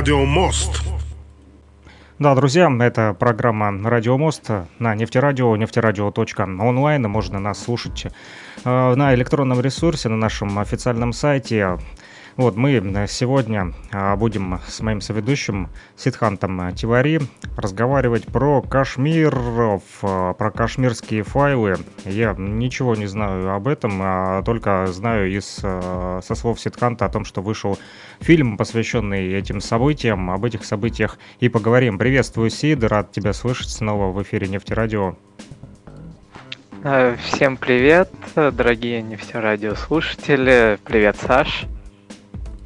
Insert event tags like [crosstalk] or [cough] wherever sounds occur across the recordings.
«Радио Мост». Да, друзья, это программа «Радио Мост» на нефтерадио, нефтерадио.онлайн. Можно нас слушать э, на электронном ресурсе, на нашем официальном сайте вот, мы сегодня а, будем с моим соведущим Сидхантом Тивари разговаривать про кашмиров, а, про кашмирские файлы. Я ничего не знаю об этом, а только знаю из, со слов Сидханта о том, что вышел фильм, посвященный этим событиям. Об этих событиях и поговорим. Приветствую, Сид, рад тебя слышать снова в эфире Нефтерадио. Всем привет, дорогие нефтерадиослушатели. Привет, Саш.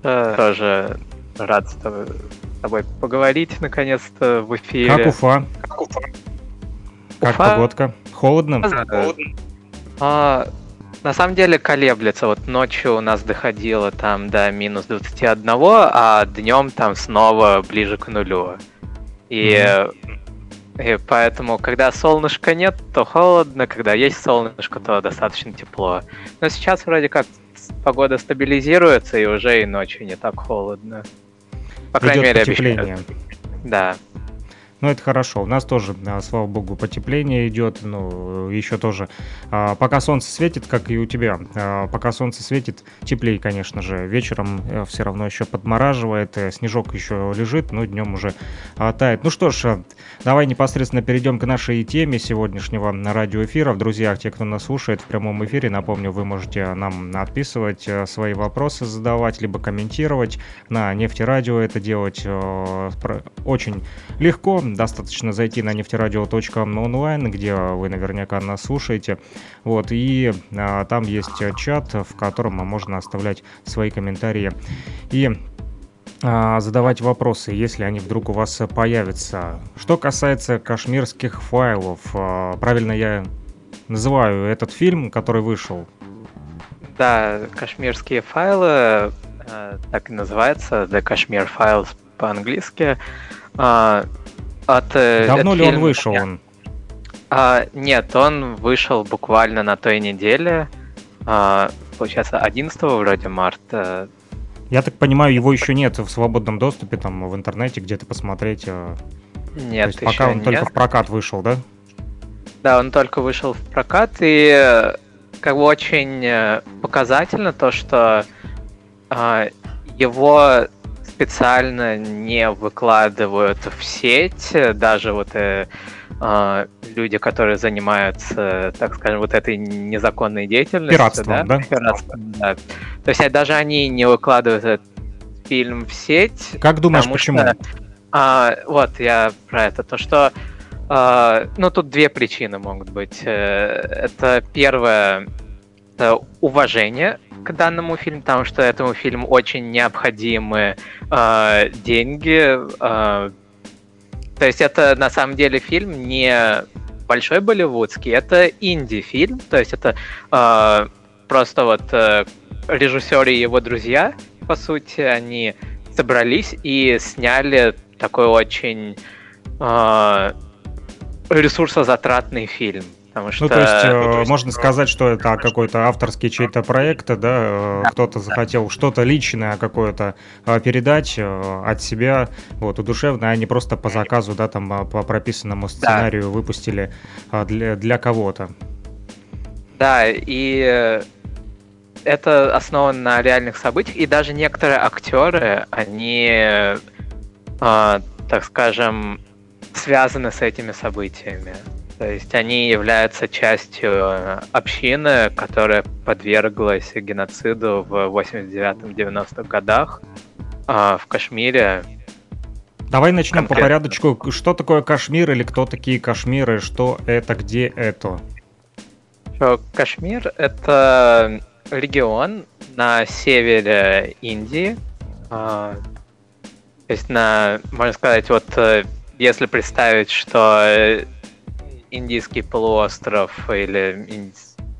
Тоже рад с тобой, с тобой поговорить наконец-то в эфире. Как Уфа? Как Уфа? Как Уфа? погодка? Холодно? Холодно. А, на самом деле колеблется. Вот ночью у нас доходило там до минус 21, а днем там снова ближе к нулю. И, mm-hmm. и поэтому, когда солнышка нет, то холодно, когда есть солнышко, то достаточно тепло. Но сейчас вроде как погода стабилизируется, и уже и ночью не так холодно. По крайней мере, обещают. Да. Ну, это хорошо. У нас тоже, слава богу, потепление идет. Ну, еще тоже. А, пока солнце светит, как и у тебя, а, пока солнце светит, теплее, конечно же. Вечером э, все равно еще подмораживает, э, снежок еще лежит, но днем уже а, тает. Ну что ж, э, давай непосредственно перейдем к нашей теме сегодняшнего радиоэфира. Друзья, те, кто нас слушает в прямом эфире, напомню, вы можете нам отписывать свои вопросы, задавать, либо комментировать на нефтерадио. Это делать очень легко достаточно зайти на нефтерадио.онлайн, где вы наверняка нас слушаете. Вот, и а, там есть чат, в котором можно оставлять свои комментарии и а, задавать вопросы, если они вдруг у вас появятся. Что касается кашмирских файлов, а, правильно я называю этот фильм, который вышел? Да, кашмирские файлы, а, так и называется, The Kashmir Files по-английски. А, от, э, Давно от ли фильма... он вышел? Он? А, нет, он вышел буквально на той неделе. А, получается, 11 вроде марта. Я так понимаю, его еще нет в свободном доступе, там в интернете где-то посмотреть. Э. Нет, То есть пока он нет. только в прокат вышел, да? Да, он только вышел в прокат, и э, как бы очень показательно то, что а, его специально не выкладывают в сеть, даже вот э, э, люди, которые занимаются, так скажем, вот этой незаконной деятельностью. Пиратством, да? да? Пиратством, да. То есть даже они не выкладывают этот фильм в сеть. Как думаешь, почему? Что, а, вот, я про это. То, что Uh, ну, тут две причины могут быть. Э, это первое, уважение к данному фильму, потому что этому фильму очень необходимы э, деньги. Э, то есть это на самом деле фильм не большой болливудский, это инди-фильм, то есть это э, просто вот э, режиссеры и его друзья, по сути, они собрались и сняли такой очень э, ресурсозатратный фильм. Потому что... Ну, то есть, э, можно сказать, что это какой-то авторский чей-то проект, да, э, кто-то захотел что-то личное какое-то э, передать э, от себя, вот, удушевно, а не просто по заказу, да, там, э, по прописанному сценарию да. выпустили э, для, для кого-то. Да, и это основано на реальных событиях, и даже некоторые актеры, они, э, так скажем, связаны с этими событиями. То есть они являются частью э, общины, которая подверглась геноциду в 89-90-х годах а, в Кашмире. Давай начнем Конкретно. по порядочку. Что такое Кашмир или кто такие Кашмиры? Что это, где это? Кашмир — это регион на севере Индии. А, то есть на, можно сказать, вот э, если представить, что э, Индийский полуостров или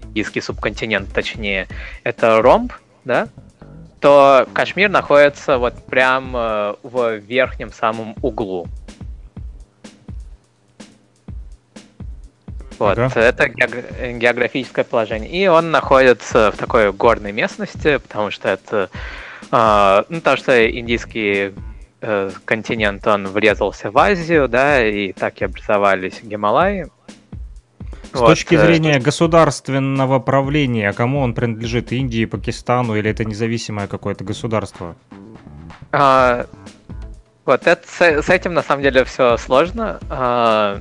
Индийский субконтинент, точнее, это ромб, да, то Кашмир находится вот прям э, в верхнем самом углу. Вот, ага. это географическое положение. И он находится в такой горной местности, потому что это А, ну, то, что индийский э, континент, он врезался в Азию, да, и так и образовались Гималаи. С вот. точки э, зрения государственного правления, кому он принадлежит? Индии, Пакистану или это независимое какое-то государство? А, вот это, с, с этим на самом деле все сложно, а,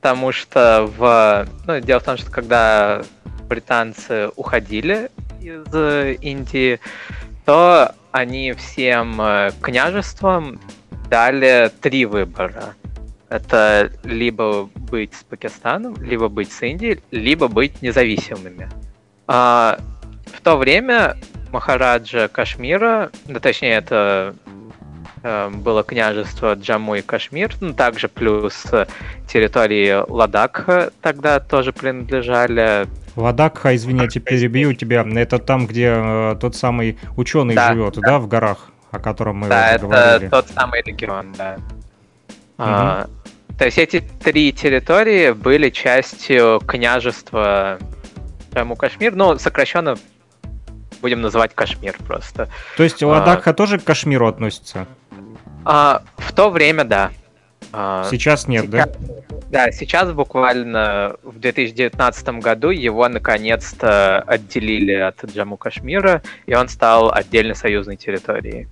потому что в, ну, дело в том, что когда британцы уходили из Индии, то они всем э, княжествам дали три выбора. Это либо быть с Пакистаном, либо быть с Индией, либо быть независимыми. А, в то время Махараджа Кашмира, да точнее это было княжество Джамму и Кашмир, ну, также плюс территории Ладакха тогда тоже принадлежали Ладакха, извини, я тебя перебью тебя. Это там, где э, тот самый ученый да, живет, да. да, в горах, о котором мы да, это говорили. тот самый регион, да. Угу. А, то есть эти три территории были частью княжества Джамму Кашмир, ну, сокращенно будем называть Кашмир просто. То есть Ладакха а, тоже к Кашмиру относится? А, в то время, да. А, сейчас нет, сейчас, да? Да, сейчас буквально в 2019 году его наконец-то отделили от Джамму Кашмира, и он стал отдельной союзной территорией.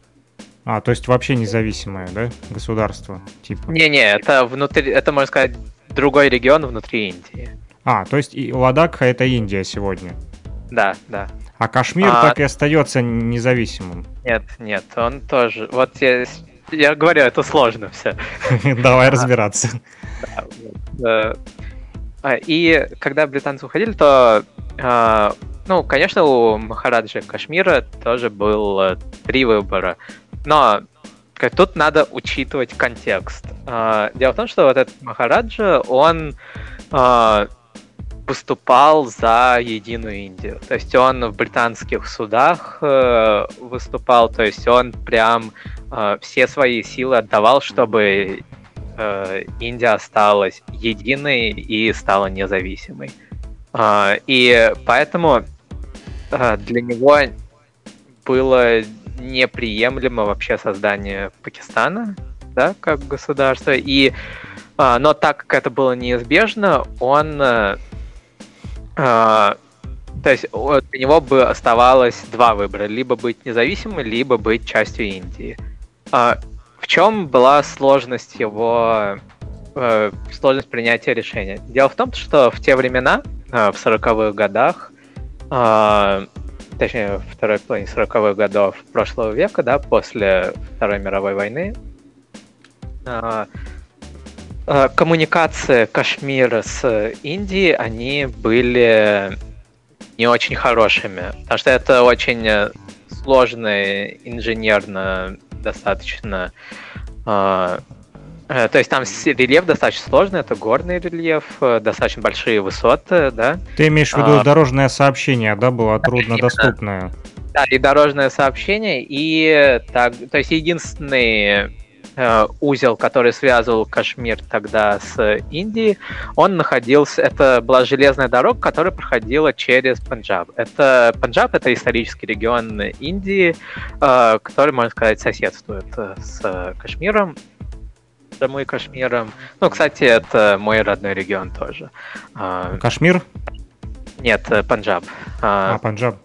А, то есть вообще независимое, да, государство, типа? Не-не, это внутри, это можно сказать другой регион внутри Индии. А, то есть и Ладакха это Индия сегодня? Да, да. А Кашмир а... так и остается независимым? Нет, нет, он тоже. Вот я я говорю, это сложно все. [laughs] Давай разбираться. А, и когда британцы уходили, то, а, ну, конечно, у Махараджа Кашмира тоже было три выбора. Но тут надо учитывать контекст. А, дело в том, что вот этот Махараджа, он выступал за единую Индию. То есть он в британских судах э, выступал, то есть он прям э, все свои силы отдавал, чтобы э, Индия осталась единой и стала независимой. Э, и поэтому э, для него было неприемлемо вообще создание Пакистана, да, как государства. И, э, но так как это было неизбежно, он э, то есть для него бы оставалось два выбора: либо быть независимым, либо быть частью Индии. А в чем была сложность его э, сложность принятия решения? Дело в том, что в те времена, э, в 40-х годах, э, точнее, второй половине 40-х годов прошлого века, да, после Второй мировой войны, коммуникации Кашмира с Индией, они были не очень хорошими, потому что это очень сложная инженерно достаточно... Э, э, то есть там рельеф достаточно сложный, это горный рельеф, э, достаточно большие высоты, да. Ты имеешь в виду а, дорожное сообщение, да, было труднодоступное? Да, и дорожное сообщение, и так, то есть единственный Э, узел, который связывал Кашмир тогда с Индией, он находился, это была железная дорога, которая проходила через Пенджаб. Это Пенджаб это исторический регион Индии, э, который, можно сказать, соседствует э, с Кашмиром. Джамму и Кашмиром. Ну, кстати, это мой родной регион тоже. Кашмир? Нет, Пенджаб. А, Пенджаб.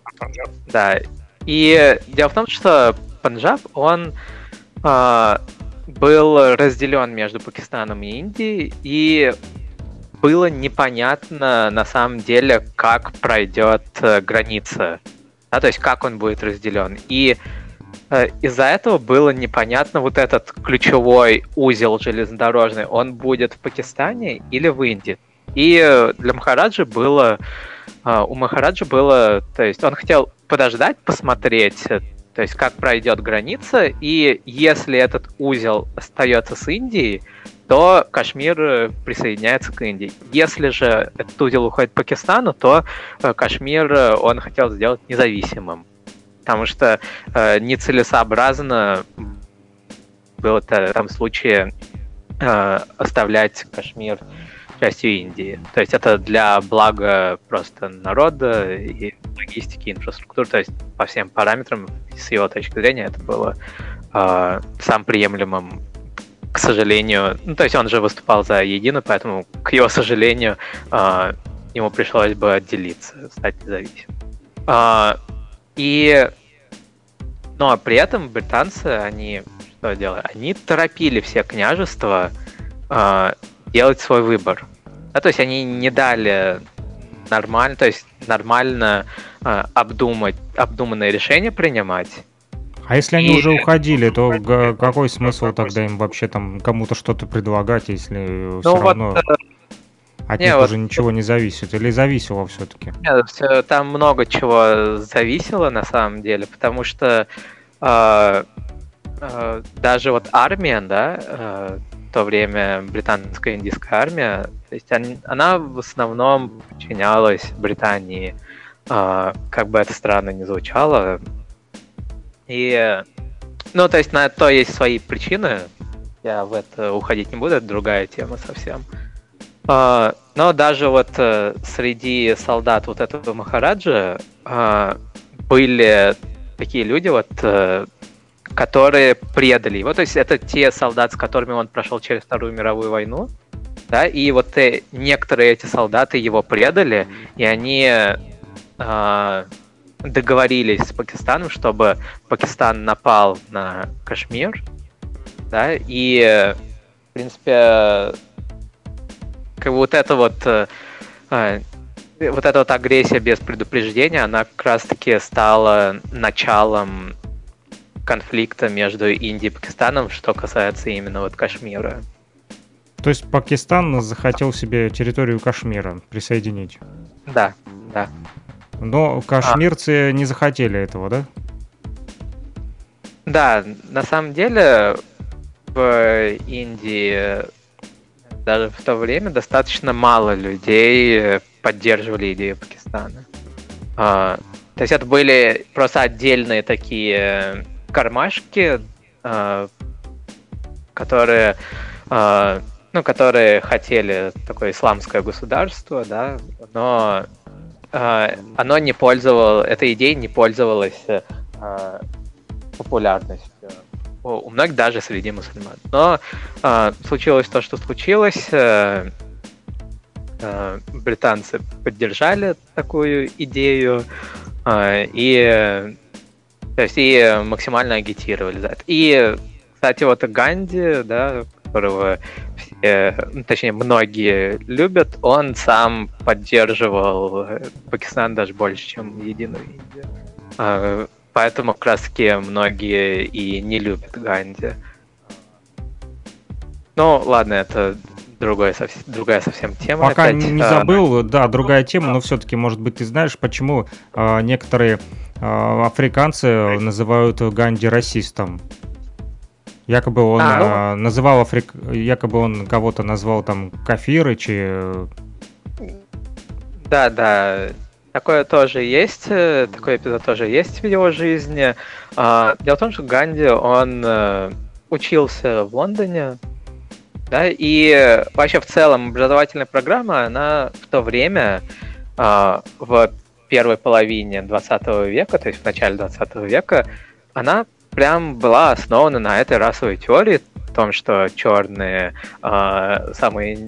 Да. И дело в том, что Пенджаб, он был разделен между Пакистаном и Индией, и было непонятно на самом деле, как пройдет э, граница, да, то есть как он будет разделен. И э, из-за этого было непонятно вот этот ключевой узел железнодорожный, он будет в Пакистане или в Индии. И для Махараджи было, э, у Махараджи было, то есть он хотел подождать, посмотреть, то есть как пройдет граница, и если этот узел остается с Индией, то Кашмир э, присоединяется к Индии. Если же этот узел уходит Пакистану, то э, Кашмир э, он хотел сделать независимым. Потому что э, нецелесообразно было в этом случае э, оставлять Кашмир частью Индии. То есть это для блага просто народа и логистики, инфраструктуры, то есть по всем параметрам, с его точки зрения, это было э, сам приемлемым, к сожалению. Ну, то есть он же выступал за единую, поэтому, к его сожалению, э, ему пришлось бы отделиться, стать независимым. Э, и но при этом британцы, они что делали? Они торопили все княжества э, делать свой выбор. Да, то есть они не дали нормально, то есть нормально э, обдумать, обдуманное решение принимать. А если они и... уже уходили, то какой смысл тогда им вообще там кому-то что-то предлагать, если ну, все вот, равно э, от не, них вот... уже ничего не зависит? Или зависело все-таки? Нет, там много чего зависело на самом деле, потому что э, э, даже вот армия, да, э, то время британская индийская армия, то есть они, она в основном подчинялась Британии, э, как бы это странно не звучало. И, ну, то есть на то есть свои причины, я в это уходить не буду, это другая тема совсем. Uh, но даже вот uh, среди солдат вот этого Махараджа uh, были такие люди, вот, которые предали его. То есть это те солдаты, с которыми он прошел через Вторую мировую войну. Да, и вот э, некоторые эти солдаты его предали, и они э, договорились с Пакистаном, чтобы Пакистан напал на Кашмир, да, и, в принципе, как бы вот это вот э, вот эта вот агрессия без предупреждения, она как раз-таки стала началом конфликта между Индией и Пакистаном, что касается именно вот Кашмира. То есть Пакистан захотел себе территорию Кашмира присоединить? Да, да. Но кашмирцы а. не захотели этого, да? Да, на самом деле в Индии даже в то время достаточно мало людей поддерживали идею Пакистана. А, то есть это были просто отдельные такие кармашки, а, которые, а, ну, которые хотели такое исламское государство, да, но а, оно не пользовалось, эта идея не пользовалась популярностью у многих даже среди мусульман. Но э, случилось то, что случилось. Э, э, британцы поддержали такую идею э, и, то есть, и максимально агитировали за это. И, кстати, вот Ганди, да, которого все, ну, точнее, многие любят, он сам поддерживал Пакистан даже больше, чем Единую Индию поэтому как раз таки многие и не любят Ганди. Ну, ладно, это другая, совсем, другая совсем тема. Пока опять. не забыл, да, другая тема, но все-таки, может быть, ты знаешь, почему э, некоторые э, африканцы называют Ганди расистом? Якобы он а, ну... называл Африк... якобы он кого-то назвал там Кафирычи. Да, да, Такое тоже есть, э, такой эпизод тоже есть в его жизни. А, дело в том, что Ганди, он э, учился в Лондоне, да, и вообще в целом образовательная программа, она в то время, а, в первой половине 20 века, то есть в начале 20 века, она прям была основана на этой расовой теории, о том, что черные э, самые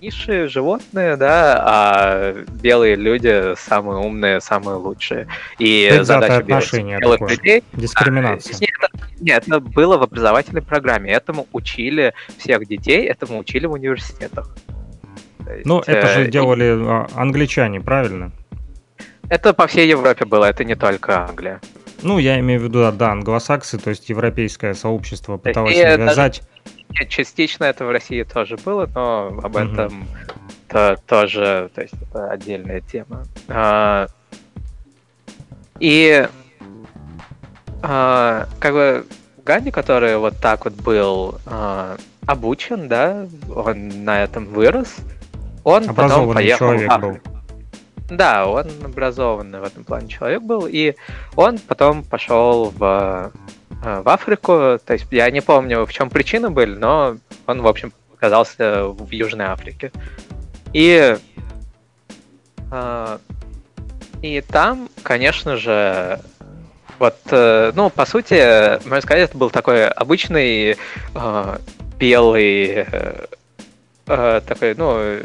низшие животные, да, а белые люди самые умные, самые лучшие. И это задача белых, белых людей... Дискриминация. А, нет, нет, это было в образовательной программе. Этому учили всех детей, этому учили в университетах. Ну, это же э, делали и... англичане, правильно? Это по всей Европе было, это не только Англия. Ну, я имею в виду, да, англосаксы, то есть европейское сообщество пыталось и навязать. Даже, частично это в России тоже было, но об этом угу. то, тоже, то есть это отдельная тема. А, и а, как бы Ганди, который вот так вот был а, обучен, да, он на этом вырос, он потом поехал человек в Был. Да, он образованный в этом плане человек был, и он потом пошел в, э, в Африку. То есть я не помню, в чем причины были, но он, в общем, оказался в Южной Африке. И э, И там, конечно же, вот, э, ну, по сути, можно сказать, это был такой обычный белый, такой, ну,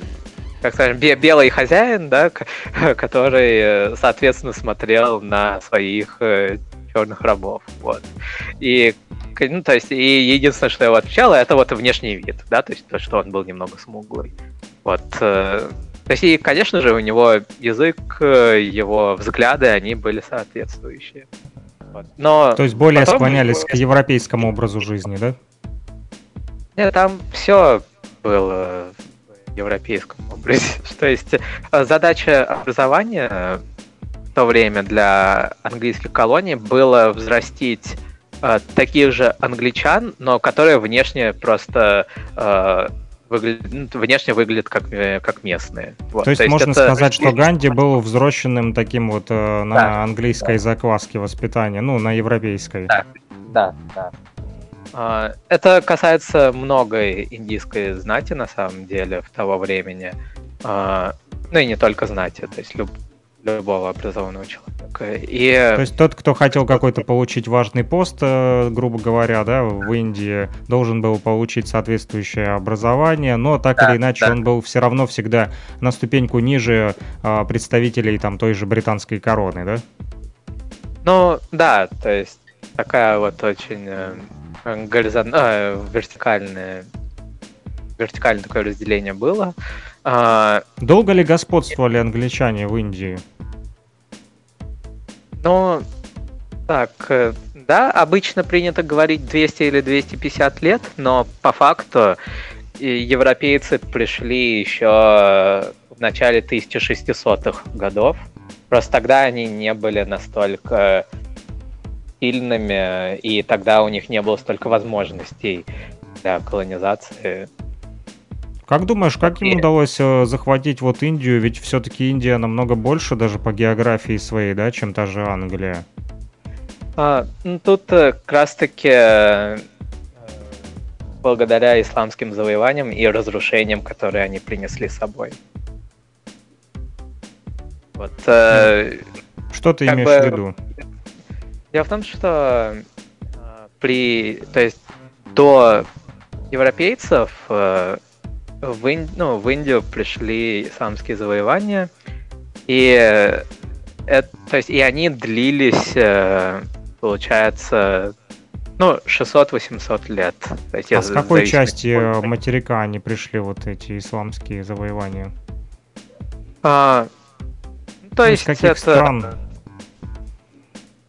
как скажем, белый хозяин, да, [laughs] который, э, соответственно, смотрел на своих э, черных рабов, вот. И, ну, то есть, и единственное, что его отличало, это вот внешний вид, да, то есть то, что он был немного смуглый. Вот. Э, то есть, и, конечно же, у него язык, его взгляды, они были соответствующие. Вот. Но То есть более склонялись к европейскому образу жизни, да? Нет, там все было европейском [laughs] образе. То есть э, задача образования в то время для английских колоний было взрастить э, таких же англичан, но которые внешне просто э, выглядят, ну, внешне выглядят как, э, как местные. Вот. То, есть То есть можно это... сказать, что Ганди был взросшенным таким вот э, на да, английской да. закваске воспитания, ну, на европейской. Да, да, да. А, это касается многой индийской знати, на самом деле, в того времени. А, ну и не только знати, то есть люб, любого образованного человека. И... То есть тот, кто хотел какой-то получить важный пост, э, грубо говоря, да, в Индии, должен был получить соответствующее образование, но так да, или иначе да. он был все равно всегда на ступеньку ниже а, представителей там той же британской короны, да? Ну, да, то есть такая вот очень э, горизон... э, вертикальное вертикальное такое разделение было. А... Долго ли господствовали англичане в Индии? Ну, так, э, да, обычно принято говорить 200 или 250 лет, но по факту европейцы пришли еще в начале 1600-х годов. Просто тогда они не были настолько сильными, и тогда у них не было столько возможностей для колонизации. Как думаешь, как им удалось э, захватить вот Индию? Ведь все-таки Индия намного больше даже по географии своей, да, чем та же Англия. А, ну, тут э, как раз-таки э, благодаря исламским завоеваниям и разрушениям, которые они принесли с собой. Вот, Что ты имеешь бы, в виду? Дело в том, что э, при, то есть до европейцев э, в, Ин... ну, в Индию пришли исламские завоевания, и, это, то есть, и они длились, э, получается, ну, 600-800 лет. То есть, а с какой части от... материка они пришли, вот эти исламские завоевания? А, то ну, есть, каких это... стран?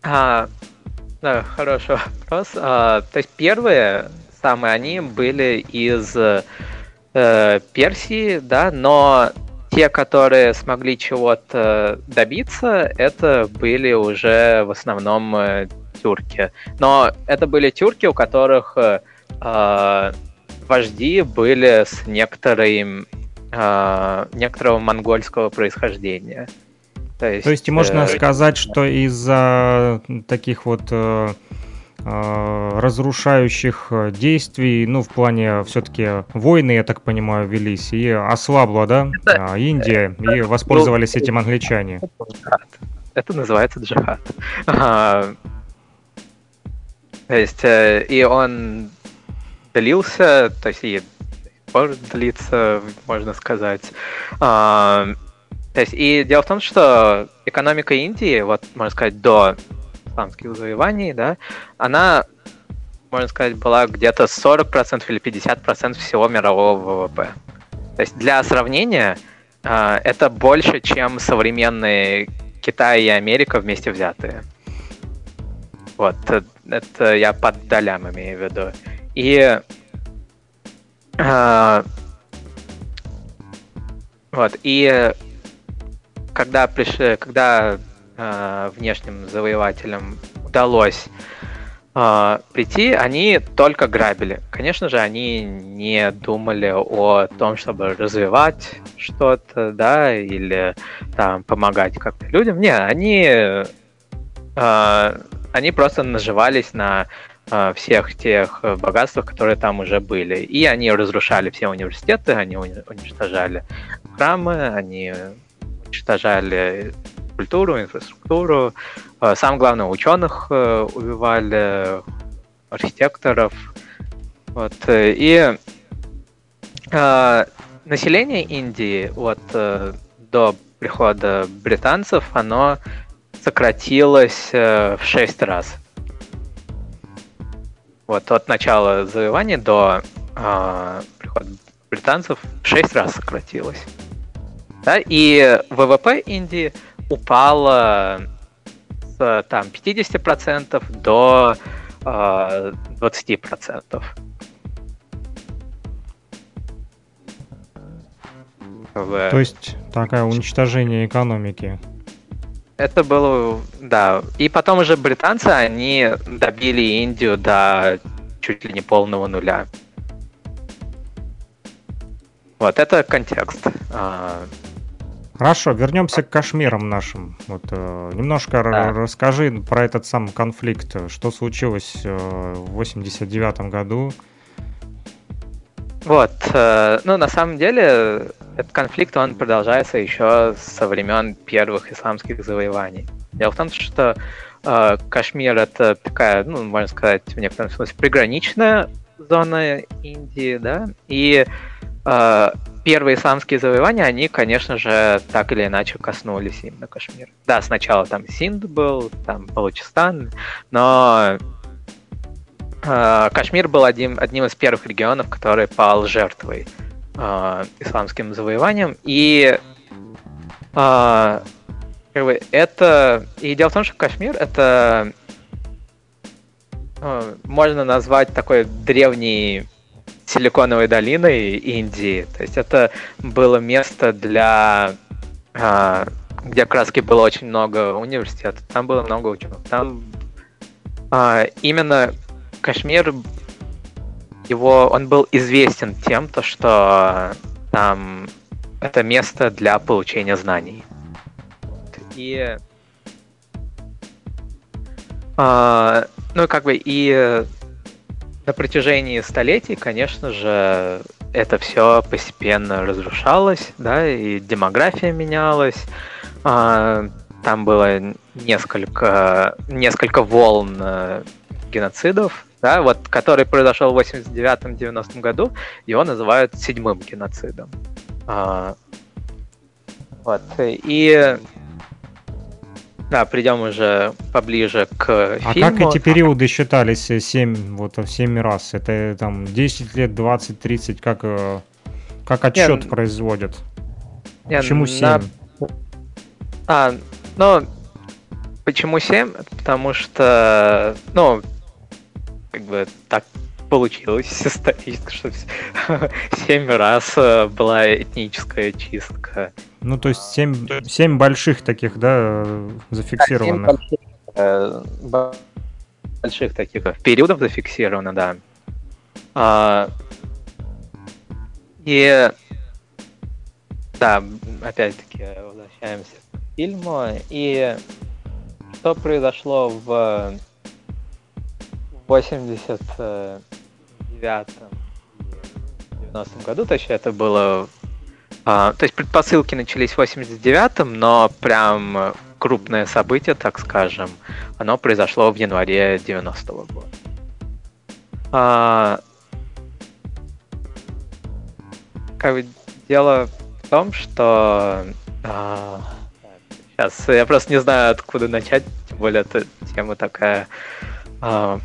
А, да, хороший вопрос. А, то есть первые самые они были из э, Персии, да, но те, которые смогли чего-то добиться, это были уже в основном э, тюрки. Но это были тюрки, у которых э, э вожди были с некоторым, э, некоторого монгольского происхождения. То есть, То есть можно э, сказать, что из-за таких вот э, Э, разрушающих действий, ну, в плане все-таки войны, я так понимаю, велись, и ослабла, да, это, Индия, и воспользовались этим англичане. Это называется джихад. А, то есть, э, и он длился, то есть, и может длиться, можно сказать. А, то есть, и дело в том, что экономика Индии, вот, можно сказать, до исламских завоеваний, да, она, можно сказать, была где-то 40% или 50% всего мирового ВВП. То есть для сравнения, а, это больше, чем современные Китай и Америка вместе взятые. Вот, э, это я под долям имею в виду. И э, вот, и когда пришли, когда э, внешним завоевателям удалось э, прийти, они только грабили. Конечно же, они не думали о том, чтобы развивать что-то, да, или там помогать как-то людям. Не, они, э, они просто наживались на э, всех тех богатствах, которые там уже были. И они разрушали все университеты, они уничтожали храмы, они уничтожали культуру, инфраструктуру. Э, самое главное, ученых э, убивали, архитекторов. Вот. И э, население Индии вот, э, до прихода британцев, оно сократилось э, в шесть раз. Вот от начала завоевания до э, прихода британцев в 6 раз сократилось. Да? И ВВП Индии упало с там, 50% до э, 20%. В... То есть такое уничтожение экономики. Это было, да. И потом уже британцы, они добили Индию до чуть ли не полного нуля. Вот, это контекст. Хорошо, вернемся к Кашмирам нашим. Вот, э, немножко да. расскажи про этот сам конфликт. Что случилось э, в 89 году? Вот, э, ну, на самом деле, этот конфликт, он продолжается еще со времен первых исламских завоеваний. Дело в том, что э, Кашмир это такая, ну, можно сказать, в некотором смысле приграничная зона Индии, да, и э, первые исламские завоевания, они, конечно же, так или иначе коснулись именно Кашмира. Да, сначала там Синд был, там Балучистан, но э, Кашмир был одним, одним из первых регионов, который пал жертвой э, исламским завоеванием. И э, это... И дело в том, что Кашмир — это э, можно назвать такой древний Силиконовой долиной Индии. То есть это было место для э, где раз было очень много университетов, там было много ученых. Там э, именно Кашмир его, он был известен тем, то, что там это место для получения знаний. И э, ну, как бы и на протяжении столетий, конечно же, это все постепенно разрушалось, да, и демография менялась. Э, там было несколько, несколько волн э, геноцидов, да, вот, который произошел в 89-90 году, его называют седьмым геноцидом. А, вот, и да, придем уже поближе к а фильму. А как эти периоды считались 7, вот, 7 раз? Это там 10 лет, 20, 30, как, э, как отчет Нет, производят? Нет, почему 7? На... А, ну, почему 7? Потому что, ну, как бы так получилось исторически, что [laughs] семь раз э, была этническая чистка. Ну, то есть семь, семь больших таких, да, зафиксированных. Да, больших, э, больших таких периодов зафиксировано, да. А, и да, опять-таки возвращаемся к фильму. И что произошло в 89 90 году, точнее, это было... А, то есть предпосылки начались в 89-м, но прям крупное событие, так скажем, оно произошло в январе 90-го года. А, как бы дело в том, что а, сейчас я просто не знаю, откуда начать, тем более эта тема такая а,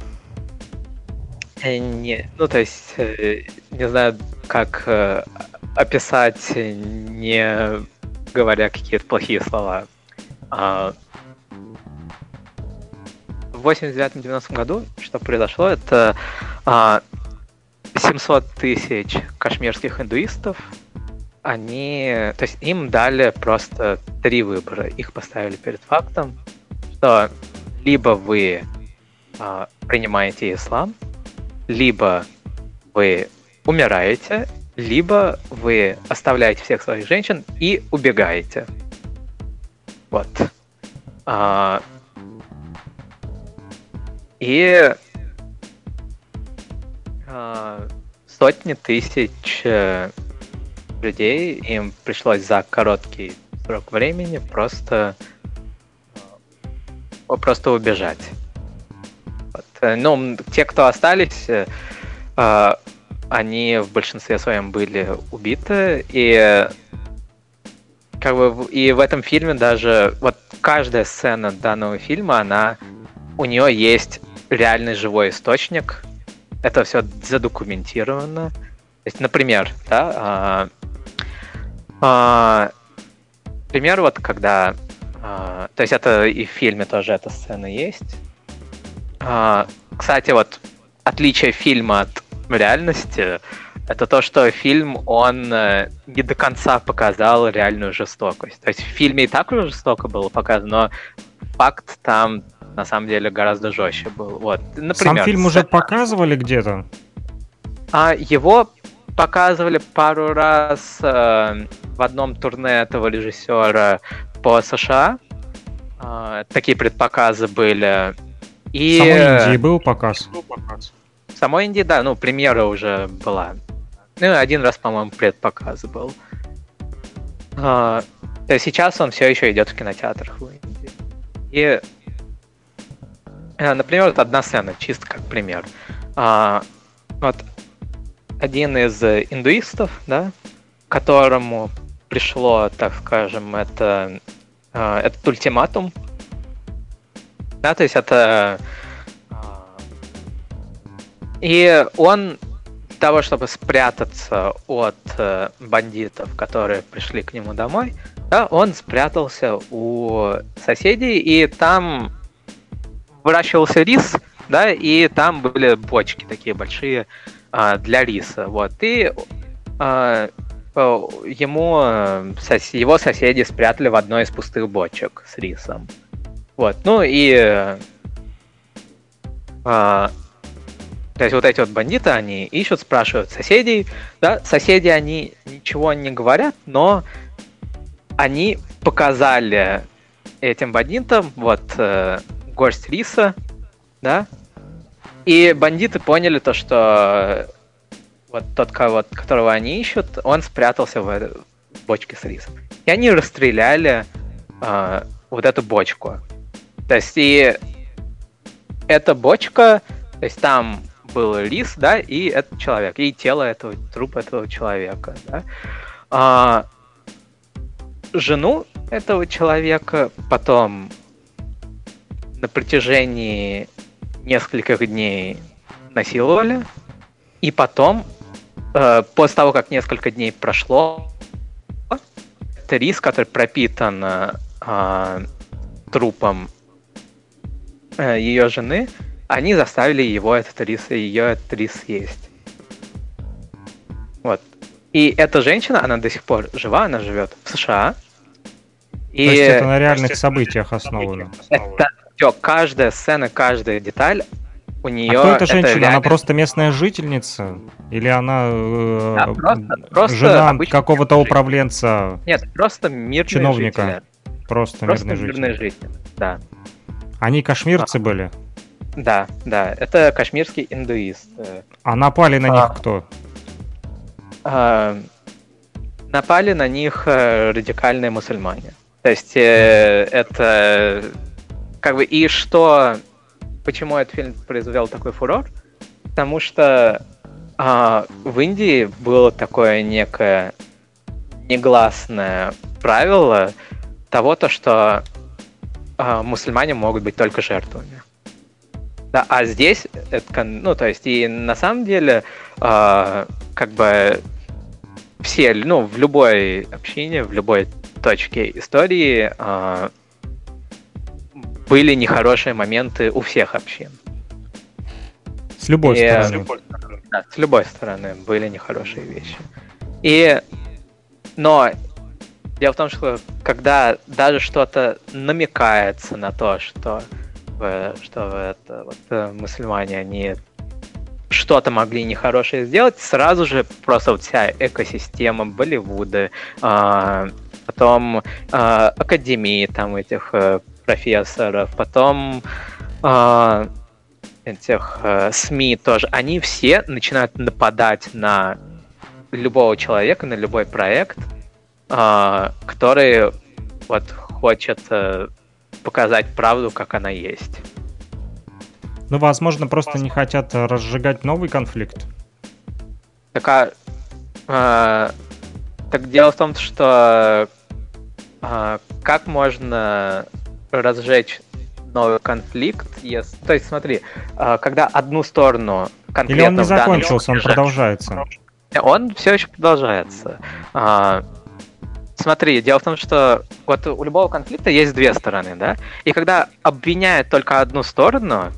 не, ну то есть э, не знаю, как э, описать, не говоря какие-то плохие слова. А, в 89-90 году что произошло, это 700 а, тысяч кашмирских индуистов, они, то есть им дали просто три выбора. Их поставили перед фактом, что либо вы а, принимаете ислам, либо вы умираете, либо вы оставляете всех своих женщин и убегаете. Вот. А, и а, сотни тысяч э, людей им пришлось за короткий срок времени просто просто убежать. Ну, те, кто остались, э, они в большинстве своем были убиты, и как бы и в этом фильме даже вот каждая сцена данного фильма, она у нее есть реальный живой источник. Это все задокументировано. То есть, например, да, а, а, пример вот когда, а, то есть это и в фильме тоже эта сцена есть. А, кстати, вот отличие фильма от реальности это то, что фильм, он э, не до конца показал реальную жестокость. То есть в фильме и так уже жестоко было показано, но факт там на самом деле гораздо жестче был. Вот, например, Сам фильм уже показывали где-то? А его показывали пару раз э, в одном турне этого режиссера по США. Э, такие предпоказы были. И... Самой Индии был показ? В самой Индии, да, ну, премьера уже была. Ну, один раз, по-моему, предпоказ был. А, сейчас он все еще идет в кинотеатрах в Индии. И, э, например, вот одна сцена, чисто как пример. А, вот один из индуистов, да, которому пришло, так скажем, это, а, этот ультиматум, да, то есть это и он того, чтобы спрятаться от э, бандитов, которые пришли к нему домой, да, он спрятался у соседей, и там выращивался рис, да, и там были бочки такие большие э, для риса, вот, и э, ему сос- его соседи спрятали в одной из пустых бочек с рисом, вот, ну и э, то есть вот эти вот бандиты, они ищут, спрашивают соседей, да, соседи, они ничего не говорят, но они показали этим бандитам вот э, горсть риса, да, и бандиты поняли то, что вот тот, кого, которого они ищут, он спрятался в бочке с рисом. И они расстреляли э, вот эту бочку. То есть и эта бочка, то есть там был лис, да, и этот человек, и тело этого, трупа этого человека, да. А, жену этого человека потом на протяжении нескольких дней насиловали, и потом, э, после того, как несколько дней прошло, это рис, который пропитан э, трупом ее жены, они заставили его этот рис, ее этот рис есть. Вот. И эта женщина, она до сих пор жива, она живет в США. И... То есть это на реальных событиях основано. Это все, каждая сцена, каждая деталь у нее. А кто эта женщина? Реально... Она просто местная жительница? Или она э, да, просто, просто жена какого-то управленца? Нет, просто мирный чиновника. Житель. Просто, просто мирный, мирный житель. житель. Да. Они кашмирцы а. были? Да, да, это кашмирский индуист. А напали на а, них кто? А, напали на них э, радикальные мусульмане. То есть э, это как бы и что, почему этот фильм произвел такой фурор? Потому что а, в Индии было такое некое негласное правило того, то, что а, мусульмане могут быть только жертвами. Да, а здесь, это, ну, то есть, и на самом деле, э, как бы все, ну, в любой общине, в любой точке истории э, были нехорошие моменты у всех общин. С любой и, стороны. Да, с любой стороны были нехорошие вещи. И, но дело в том, что когда даже что-то намекается на то, что что это вот э, мусульмане, они что-то могли нехорошее сделать, сразу же просто вот вся экосистема Болливуда, а, потом а, академии там этих а, профессоров, потом а, этих а, СМИ тоже, они все начинают нападать на любого человека, на любой проект, который вот хочет а, показать правду, как она есть. Ну, возможно, просто не хотят разжигать новый конфликт. Так, а, э, так дело в том, что э, как можно разжечь новый конфликт, если... То есть, смотри, э, когда одну сторону конкретно... Или он не закончился, он продолжается? Он все еще продолжается. А, смотри, дело в том, что вот у любого конфликта есть две стороны, да? И когда обвиняют только одну сторону,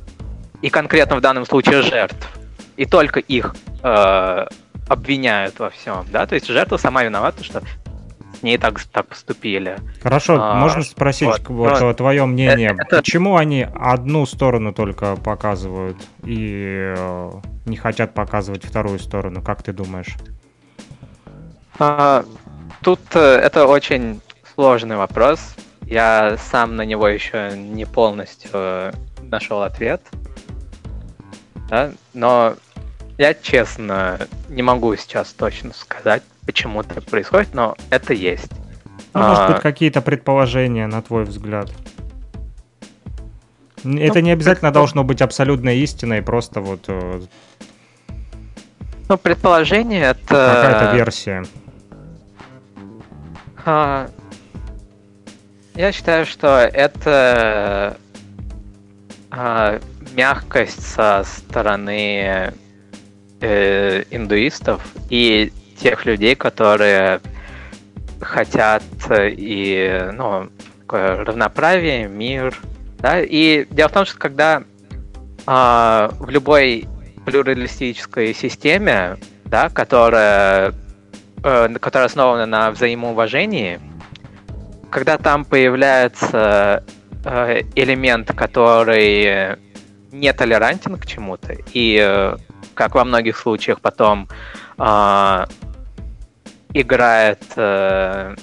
и конкретно в данном случае жертв, и только их э, обвиняют во всем, да, то есть жертва сама виновата, что с ней так, так поступили. Хорошо, а, можно спросить вот, вот но, твое мнение, это... почему они одну сторону только показывают и э, не хотят показывать вторую сторону, как ты думаешь? А, тут э, это очень сложный вопрос. Я сам на него еще не полностью э, нашел ответ. Да? Но я честно не могу сейчас точно сказать, почему так происходит, но это есть. Ну, может быть, а, какие-то предположения, на твой взгляд? Это ну, не обязательно должно быть абсолютной истиной, просто вот... Э, ну, предположение это... Какая-то версия. А, я считаю, что это а, мягкость со стороны э, индуистов и тех людей, которые хотят и ну, такое равноправие, мир. Да? И дело в том, что когда э, в любой плюралистической системе, да, которая, э, которая основана на взаимоуважении, когда там появляется э, элемент, который не толерантен к чему-то, и э, как во многих случаях потом э, играет, э,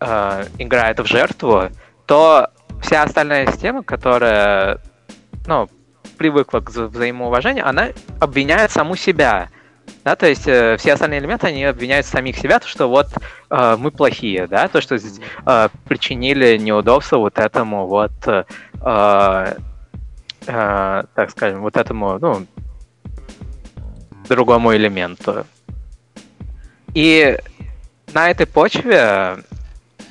э, играет в жертву, то вся остальная система, которая ну, привыкла к взаимоуважению, она обвиняет саму себя. Да, то есть э, все остальные элементы, они обвиняют самих себя, то, что вот э, мы плохие, да, то, что э, причинили неудобство вот этому вот, э, э, так скажем, вот этому, ну, другому элементу. И на этой почве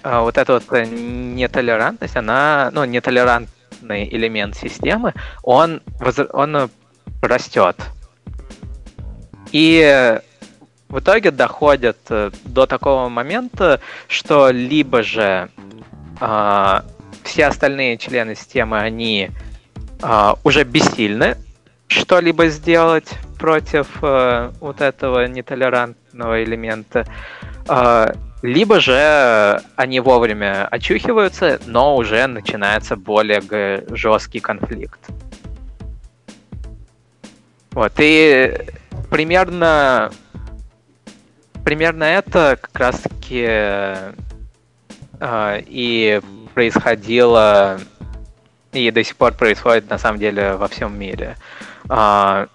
а, вот эта вот нетолерантность, она, ну, нетолерантный элемент системы, он, он растет. И в итоге доходит э, до такого момента, что либо же э, все остальные члены системы, они э, уже бессильны что-либо сделать против э, вот этого нетолерантного элемента, э, либо же они вовремя очухиваются, но уже начинается более жесткий конфликт. Вот, и примерно, примерно это как раз-таки э, и происходило, и до сих пор происходит на самом деле во всем мире. Э,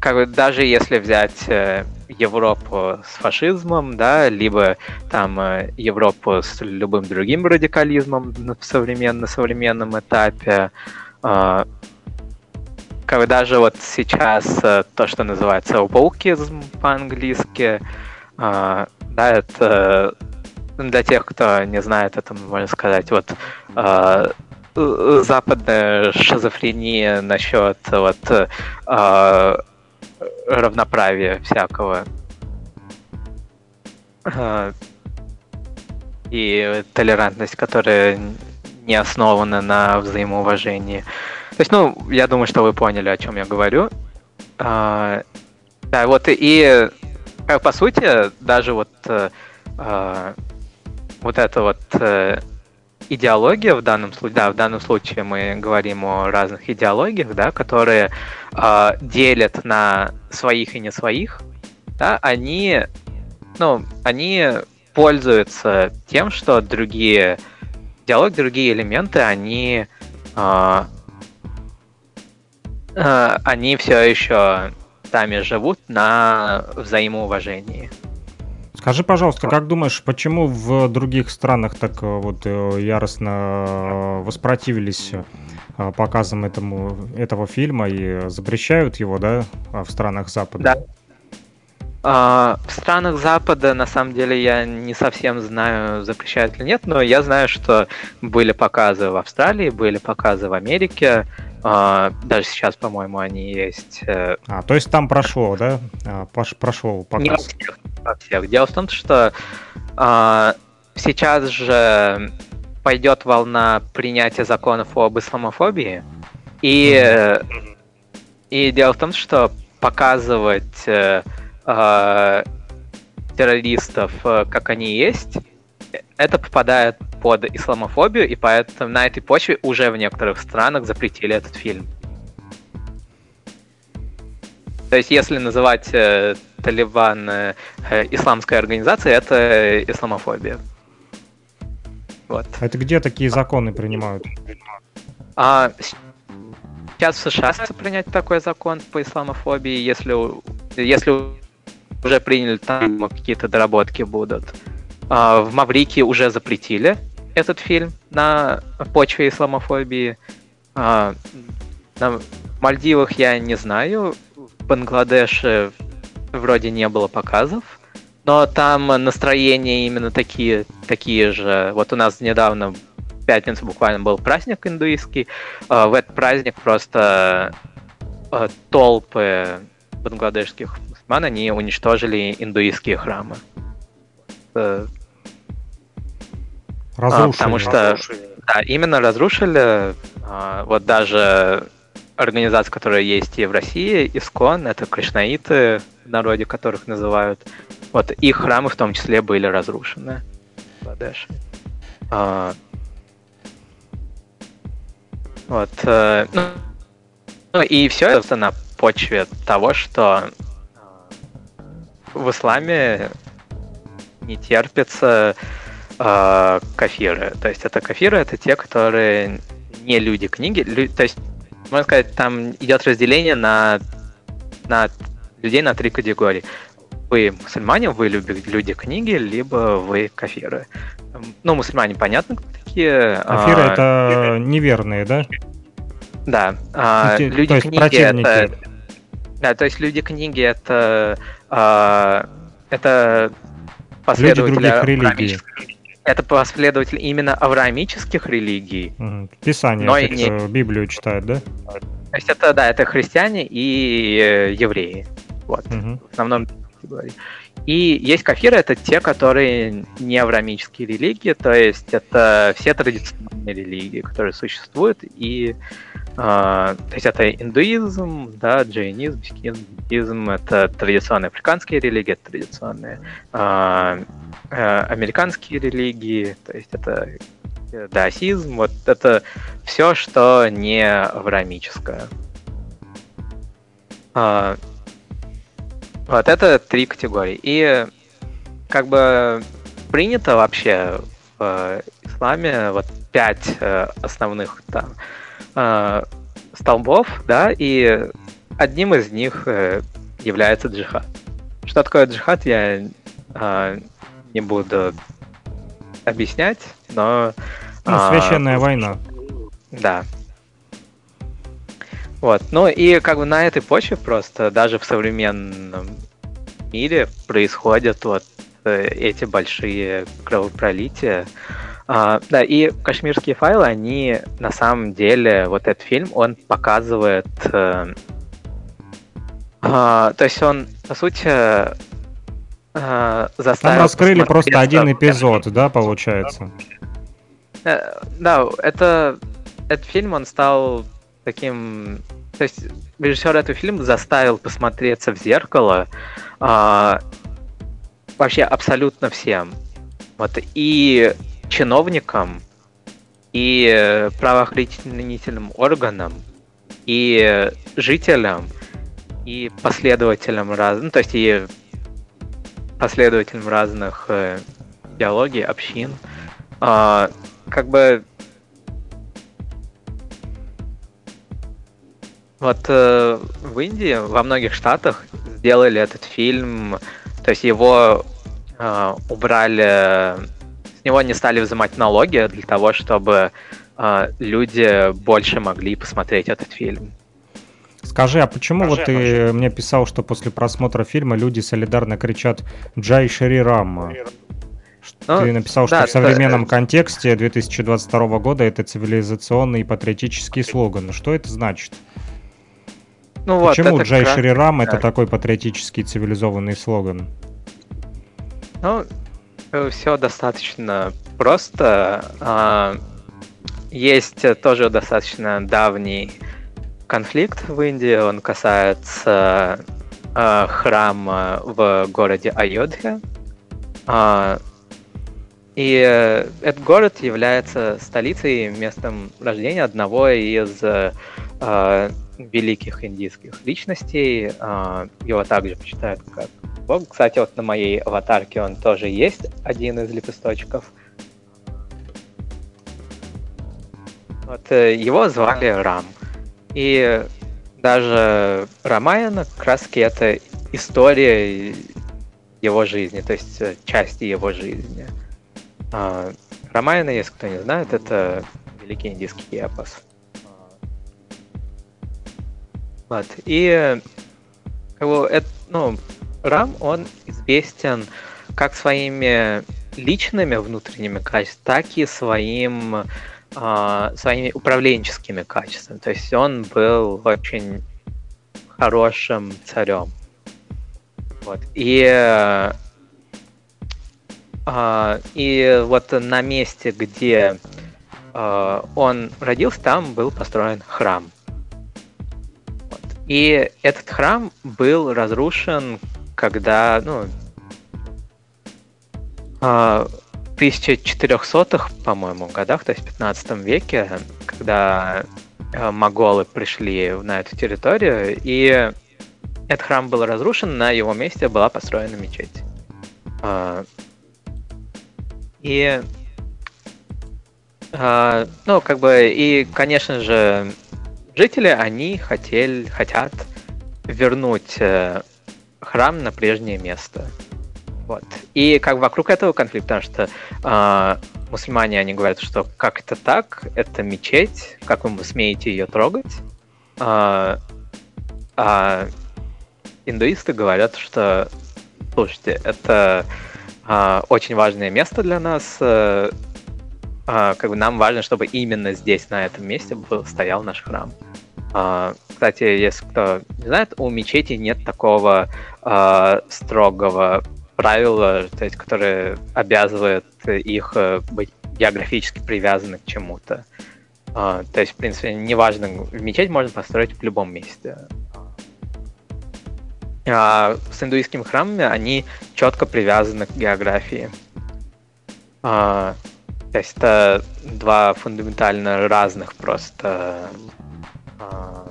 как бы даже если взять э, Европу с фашизмом, да, либо там э, Европу с любым другим радикализмом в современ, на современном этапе, э, как бы даже вот сейчас то, что называется wokeism по-английски, да, это для тех, кто не знает, это можно сказать, вот западная шизофрения насчет вот равноправия всякого. И толерантность, которая не основана на взаимоуважении. То есть, ну, я думаю, что вы поняли, о чем я говорю. А, да, вот и, по сути, даже вот а, вот это вот э, идеология в данном случае, да, в данном случае мы говорим о разных идеологиях, да, которые э, делят на своих и не своих, да, они, ну, они пользуются тем, что другие идеологии, другие элементы, они, э, э, они все еще сами живут на взаимоуважении. Скажи, пожалуйста, как думаешь, почему в других странах так э, вот э, яростно э, воспротивились показам этому, этого фильма и запрещают его, да, в странах Запада? Да. А, в странах Запада, на самом деле, я не совсем знаю, запрещают или нет, но я знаю, что были показы в Австралии, были показы в Америке, а, даже сейчас, по-моему, они есть. Э, а, то есть там прошло, да? А, прошел показ. Не во всех, во всех. Дело в том, что а, сейчас же пойдет волна принятия законов об исламофобии, и, и дело в том, что показывать э, э, террористов, э, как они есть, это попадает под исламофобию, и поэтому на этой почве уже в некоторых странах запретили этот фильм. То есть, если называть э, Талибан э, исламской организацией, это исламофобия. Вот. Это где такие законы принимают? А, сейчас в США принять такой закон по исламофобии, если, если уже приняли, там какие-то доработки будут. А, в Маврикии уже запретили этот фильм на почве исламофобии. А, на Мальдивах я не знаю. В Бангладеше вроде не было показов. Но там настроения именно такие, такие же. Вот у нас недавно в пятницу буквально был праздник индуистский. А, в этот праздник просто толпы бангладешских мусульман, они уничтожили индуистские храмы. Э, разрушили. А, потому что, разрушили. да, именно разрушили. А, вот даже организация, которая есть и в России, Искон, это кришнаиты, в народе которых называют. Вот их храмы в том числе были разрушены в Бангладеше. А, вот. Э, ну, ну и все это на почве того, что в исламе не терпится э, кафиры. То есть это кафиры, это те, которые не люди книги. Лю, то есть, можно сказать, там идет разделение на, на людей на три категории. Вы мусульмане, вы любите люди книги, либо вы кафиры. Ну, мусульмане, понятно, такие. Кафиры а, это неверные, да? Да. А, люди книги противники. это. Да, то есть люди книги это а, это последователи религий. Это последователи именно авраамических религий. Угу. Писание, но и не... Библию читают, да? То есть это, да, это христиане и э, евреи. Вот, угу. в основном И есть кафиры, это те, которые не авраамические религии, то есть это все традиционные религии, которые существуют, и то есть это индуизм, да, джайнизм, сикизм, это традиционные африканские религии, это традиционные а, а, американские религии, то есть это даосизм, вот это все, что не авраамическое. А, вот это три категории. И как бы принято вообще в исламе вот пять э, основных там э, столбов, да, и одним из них э, является джихад. Что такое джихад, я э, не буду объяснять, но... Ну, священная э, война. Да. Вот, ну и как бы на этой почве просто даже в современном мире происходят вот э, эти большие кровопролития, а, да, и кашмирские файлы, они на самом деле, вот этот фильм, он показывает... Э, а, то есть он, по сути, э, заставил... Там раскрыли просто один эпизод, да, получается? Э, да, это... Этот фильм, он стал таким... То есть режиссер этого фильма заставил посмотреться в зеркало э, вообще абсолютно всем. Вот, и чиновникам и э, правоохранительным органам и жителям и последователям разных, ну, то есть и последователям разных э, идеологий, общин, э, как бы вот э, в Индии, во многих штатах сделали этот фильм, то есть его э, убрали, него не стали взимать налоги для того, чтобы э, люди больше могли посмотреть этот фильм. Скажи, а почему Скажи, вот ты почему? мне писал, что после просмотра фильма люди солидарно кричат «Джай Шри Рама»? Ну, ты написал, да, что в современном это... контексте 2022 года это цивилизационный и патриотический слоган. Что это значит? Ну, Почему вот, Джай Шри Рам это такой патриотический цивилизованный слоган? Ну, все достаточно просто. А, есть тоже достаточно давний конфликт в Индии. Он касается а, храма в городе Айодхе. А, и этот город является столицей, местом рождения одного из великих индийских личностей. Его также почитают как Бог. Кстати, вот на моей аватарке он тоже есть, один из лепесточков. Вот э, его звали Рам. И даже Рамаяна раз это история его жизни, то есть э, части его жизни. А, Рамаяна, если кто не знает, это великий индийский эпос. Вот. И это, ну, Рам, он известен как своими личными внутренними качествами, так и своим, э, своими управленческими качествами. То есть он был очень хорошим царем. Вот. И, э, и вот на месте, где э, он родился, там был построен храм. И этот храм был разрушен когда, ну, а, в 1400-х, по-моему, годах, то есть в 15 веке, когда а, моголы пришли на эту территорию, и этот храм был разрушен, на его месте была построена мечеть. А, и ну, как бы, и, конечно же, жители, они хотели, хотят вернуть э, храм на прежнее место. Вот. И как вокруг этого конфликт, потому что э, мусульмане, они говорят, что как это так, это мечеть, как вы смеете ее трогать. А, а индуисты говорят, что, слушайте, это а, очень важное место для нас, а, а, как бы нам важно, чтобы именно здесь, на этом месте, был, стоял наш храм. А, кстати, если кто не знает, у мечети нет такого э, строгого правила, то есть, которое обязывает их э, быть географически привязаны к чему-то. Э, то есть, в принципе, неважно, мечеть можно построить в любом месте. А с индуистскими храмами они четко привязаны к географии. А, то есть это два фундаментально разных просто а,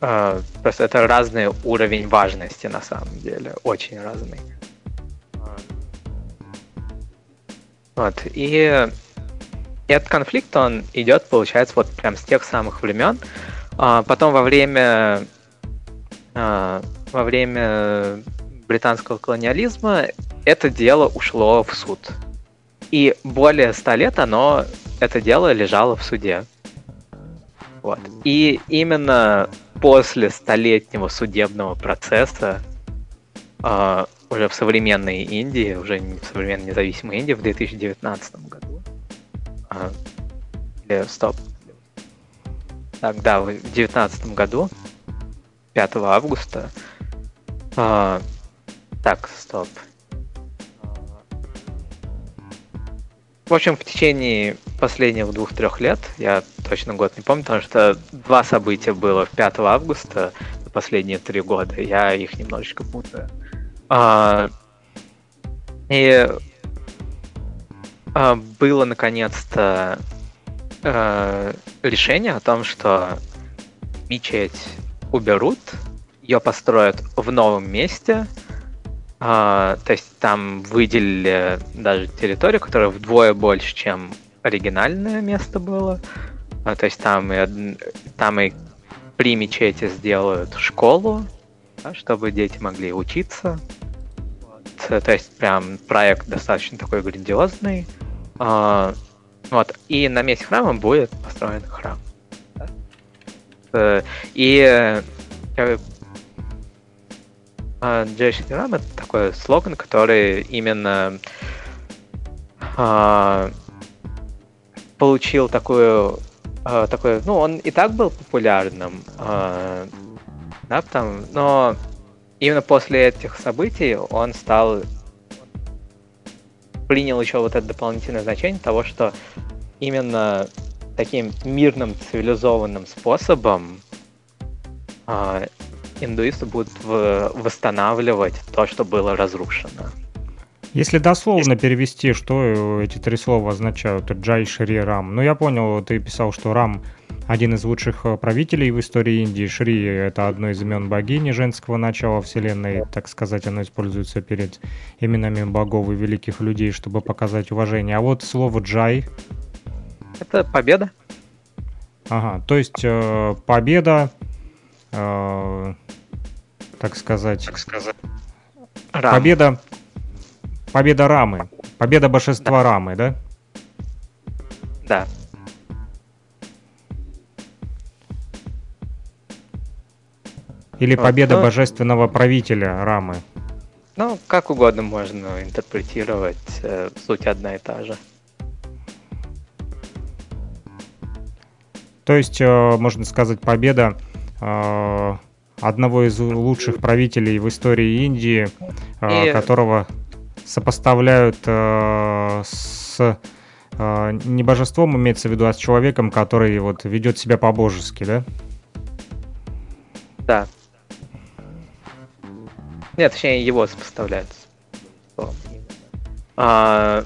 а, просто это разный уровень важности на самом деле, очень разный. Вот, и этот конфликт, он идет, получается, вот прям с тех самых времен. А потом во время, а, во время британского колониализма это дело ушло в суд. И более ста лет оно, это дело лежало в суде. Вот. И именно после столетнего судебного процесса э, уже в современной Индии, уже в современной независимой Индии в 2019 году. Э, или, стоп. Так, да, в 2019 году, 5 августа. Э, так, стоп. В общем, в течение последних двух-трех лет, я точно год не помню, потому что два события было в 5 августа, последние три года, я их немножечко путаю. А, и а, было наконец-то а, решение о том, что мечеть уберут, ее построят в новом месте, а, то есть там выделили даже территорию, которая вдвое больше, чем оригинальное место было. А, то есть там и, там и при мечети сделают школу, да, чтобы дети могли учиться. Вот. то есть прям проект достаточно такой грандиозный. А, вот, и на месте храма будет построен храм. И Джейшн Рам это такой слоган, который именно получил такую э, такой, ну, он и так был популярным, э, да, там, но именно после этих событий он стал принял еще вот это дополнительное значение того, что именно таким мирным, цивилизованным способом э, индуисты будут в, восстанавливать то, что было разрушено. Если дословно перевести, что эти три слова означают, Джай, Шри, Рам. Ну, я понял, ты писал, что Рам один из лучших э, правителей в истории Индии. Шри — это одно из имен богини женского начала Вселенной, так сказать, оно используется перед именами богов и великих людей, чтобы показать уважение. А вот слово «джай» — это победа. Ага, то есть э, победа, э, так сказать, так сказать Рам. победа Победа Рамы. Победа божества да. Рамы, да? Да. Или победа вот, ну, божественного правителя Рамы? Ну, как угодно можно интерпретировать. Э, суть одна и та же. То есть, э, можно сказать, победа э, одного из лучших правителей в истории Индии, э, и... которого сопоставляют э, с э, не божеством, имеется в виду, а с человеком, который вот ведет себя по-божески, да? Да. Нет, точнее, его сопоставляют. А,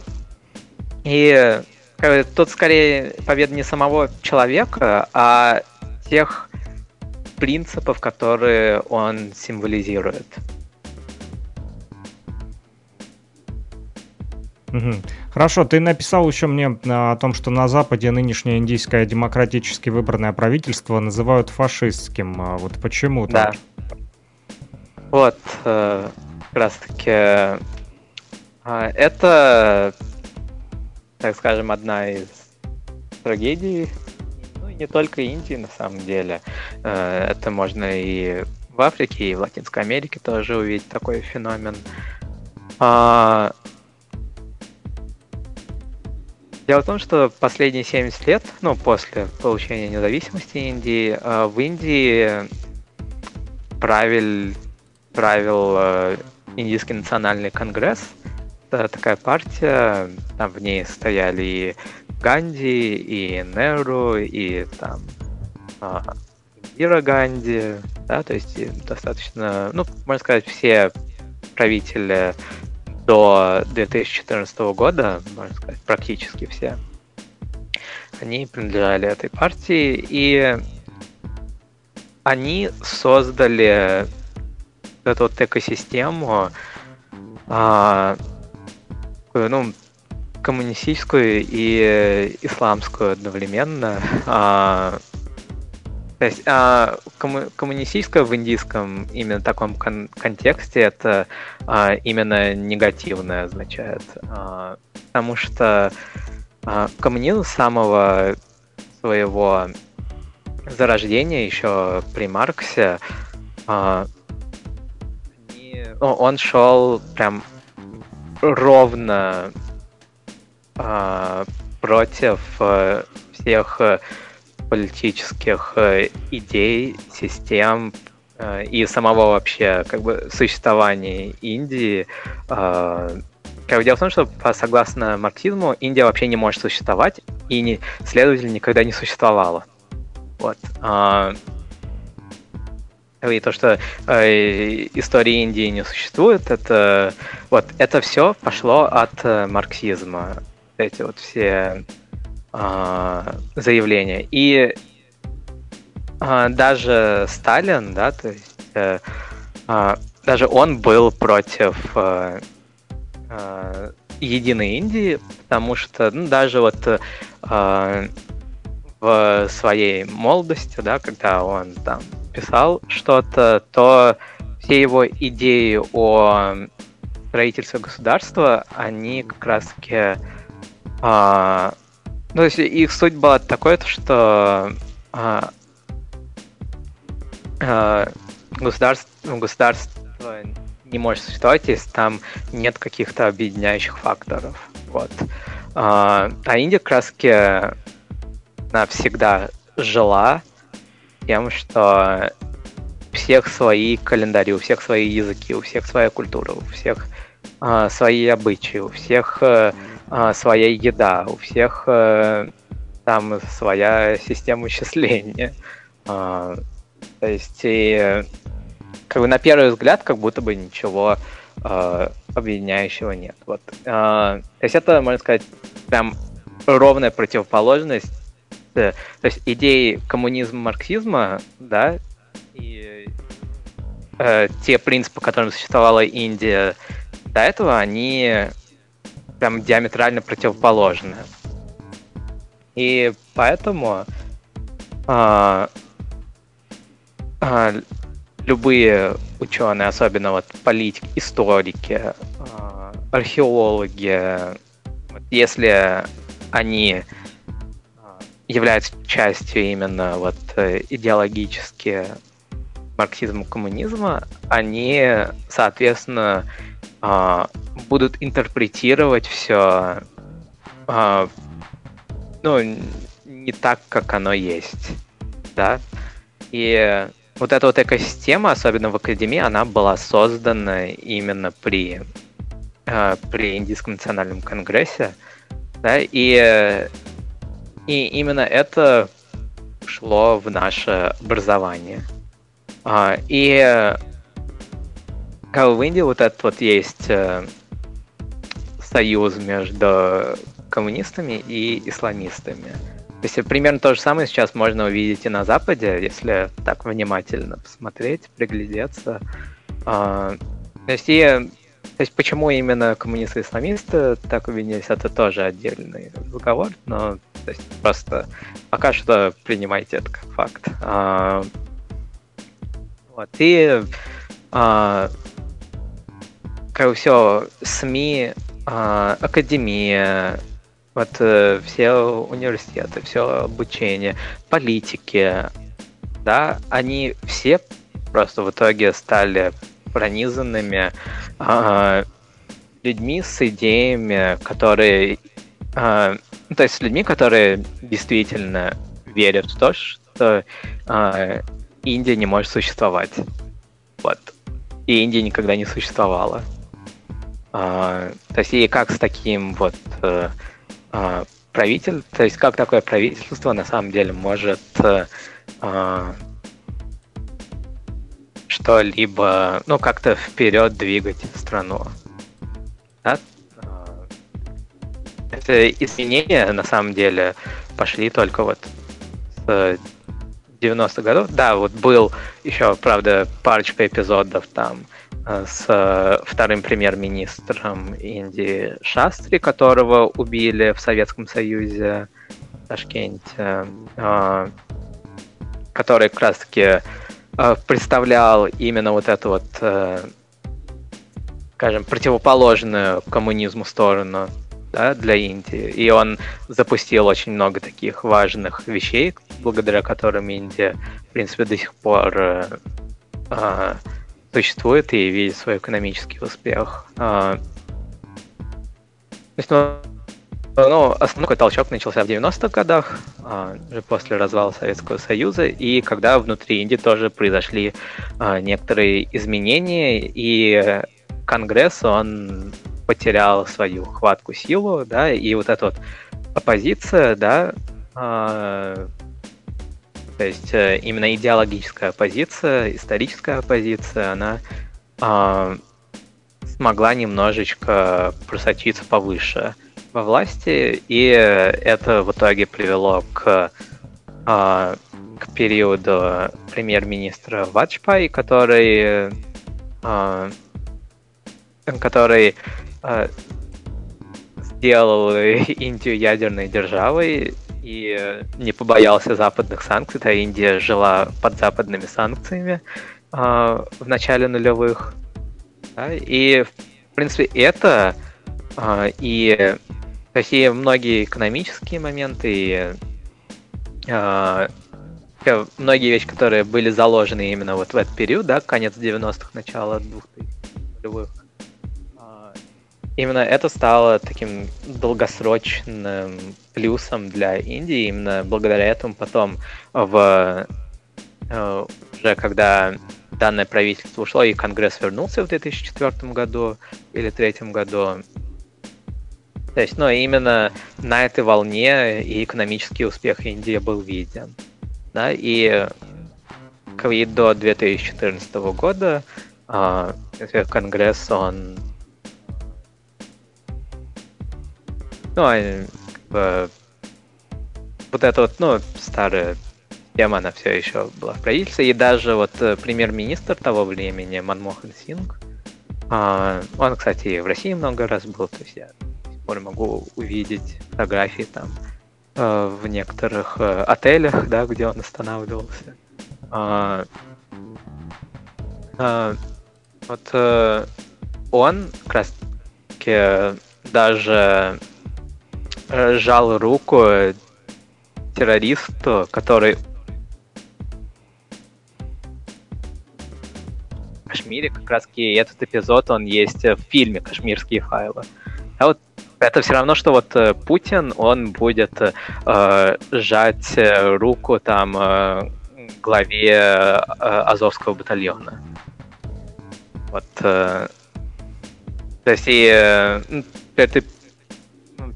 и тут скорее победа не самого человека, а тех принципов, которые он символизирует. Угу. Хорошо, ты написал еще мне а, о том, что на Западе нынешнее индийское демократически выбранное правительство называют фашистским. А вот почему так? Да. Вот, э, как раз таки, э, это, так скажем, одна из трагедий, ну, не только Индии, на самом деле. Э, это можно и в Африке, и в Латинской Америке тоже увидеть такой феномен. А, Дело в том, что последние 70 лет, ну, после получения независимости Индии, э, в Индии правил, правил э, Индийский национальный конгресс. Это такая партия, там в ней стояли и Ганди, и Неру, и там а, Ира Ганди, да, то есть достаточно, ну, можно сказать, все правители до 2014 года, можно сказать, практически все, они принадлежали этой партии, и они создали эту вот экосистему, а, ну, коммунистическую и исламскую одновременно, а, то есть а, комму- коммунистическое в индийском именно таком кон- контексте это а, именно негативное означает. А, потому что а, коммунизм самого своего зарождения еще при Марксе а, не, ну, он шел прям ровно а, против а, всех политических э, идей, систем э, и самого вообще как бы существования Индии. Э, как бы дело в том, что согласно марксизму Индия вообще не может существовать и, не, следовательно, никогда не существовала. Вот. И то, что э, истории Индии не существует, это вот это все пошло от марксизма. Эти вот все а, заявления. И а, даже Сталин, да, то есть э, а, даже он был против э, э, единой Индии, потому что ну, даже вот э, в своей молодости, да, когда он там писал что-то, то все его идеи о строительства государства, они как раз-таки... А, ну, то есть их суть была такой, что а, а, государство, государство не может существовать, если там нет каких-то объединяющих факторов. Вот. А, а Индия как навсегда жила тем, что у всех свои календари, у всех свои языки, у всех своя культура, у всех а, свои обычаи, у всех а, своя еда, у всех а, там своя система исчисления. А, то есть и как бы на первый взгляд как будто бы ничего э, объединяющего нет. Вот. Э, то есть это, можно сказать, прям ровная противоположность. Э, то есть идеи коммунизма, марксизма, да, и э, те принципы, которым существовала Индия до этого, они прям диаметрально противоположны. И поэтому э, э, любые ученые, особенно вот политики, историки, а, археологи, если они а, являются частью именно вот э, идеологически марксизма, коммунизма, они, соответственно, а, будут интерпретировать все ну, не так, как оно есть, да, и вот эта вот экосистема, особенно в Академии, она была создана именно при, э, при Индийском национальном конгрессе, да, и, и именно это шло в наше образование. А, и как в Индии вот этот вот есть э, союз между коммунистами и исламистами. То есть примерно то же самое сейчас можно увидеть и на Западе, если так внимательно посмотреть, приглядеться. А, то есть, и, то есть почему именно коммунисты и исламисты так увиделись, это тоже отдельный разговор, но то есть, просто пока что принимайте это как факт. А, вот, и а, как все, СМИ, а, академия, вот э, все университеты, все обучение, политики, да, они все просто в итоге стали пронизанными э, людьми с идеями, которые, э, то есть людьми, которые действительно верят в то, что э, Индия не может существовать. Вот. И Индия никогда не существовала. Э, то есть и как с таким вот э, а, правитель, то есть как такое правительство на самом деле может э, а, что-либо, ну, как-то вперед двигать страну. Да? А, это изменения, на самом деле, пошли только вот с 90-х годов. Да, вот был еще, правда, парочка эпизодов там с э, вторым премьер-министром Индии Шастри, которого убили в Советском Союзе, в Ташкенте, э, который как раз-таки представлял именно вот эту вот, скажем, противоположную коммунизму сторону да, для Индии. И он запустил очень много таких важных вещей, благодаря которым Индия, в принципе, до сих пор существует и видит свой экономический успех. А, то есть, ну, ну, основной толчок начался в 90-х годах, а, уже после развала Советского Союза, и когда внутри Индии тоже произошли а, некоторые изменения, и Конгресс, он потерял свою хватку силу, да, и вот эта вот оппозиция, да, то есть э, именно идеологическая оппозиция, историческая оппозиция, она э, смогла немножечко просочиться повыше во власти, и это в итоге привело к, э, к периоду премьер-министра Ваджпай, который, э, который э, сделал [laughs] Индию ядерной державой и не побоялся западных санкций, да, Индия жила под западными санкциями э, в начале нулевых. Да, и принципе, это э, и такие многие экономические моменты, и э, многие вещи, которые были заложены именно вот в этот период, да, конец 90-х, начало 2000-х, именно это стало таким долгосрочным плюсом для Индии. Именно благодаря этому потом в э, уже когда данное правительство ушло и Конгресс вернулся в 2004 году или 2003 году, то есть, ну, именно на этой волне и экономический успех Индии был виден. Да, и, и до 2014 года э, Конгресс, он Ну, а, бы, вот эта вот, ну, старая тема, она все еще была в правительстве. И даже вот э, премьер-министр того времени, Манмохан Синг, а, он, кстати, в России много раз был, то есть я пор могу увидеть фотографии там э, в некоторых э, отелях, да, где он останавливался. А, вот он как раз таки даже Э, жал руку террористу, который Кашмире как раз таки этот эпизод, он есть в фильме «Кашмирские файлы». А вот это все равно, что вот э, Путин, он будет э, сжать руку там э, главе э, Азовского батальона. Вот. Э, то есть и э, ты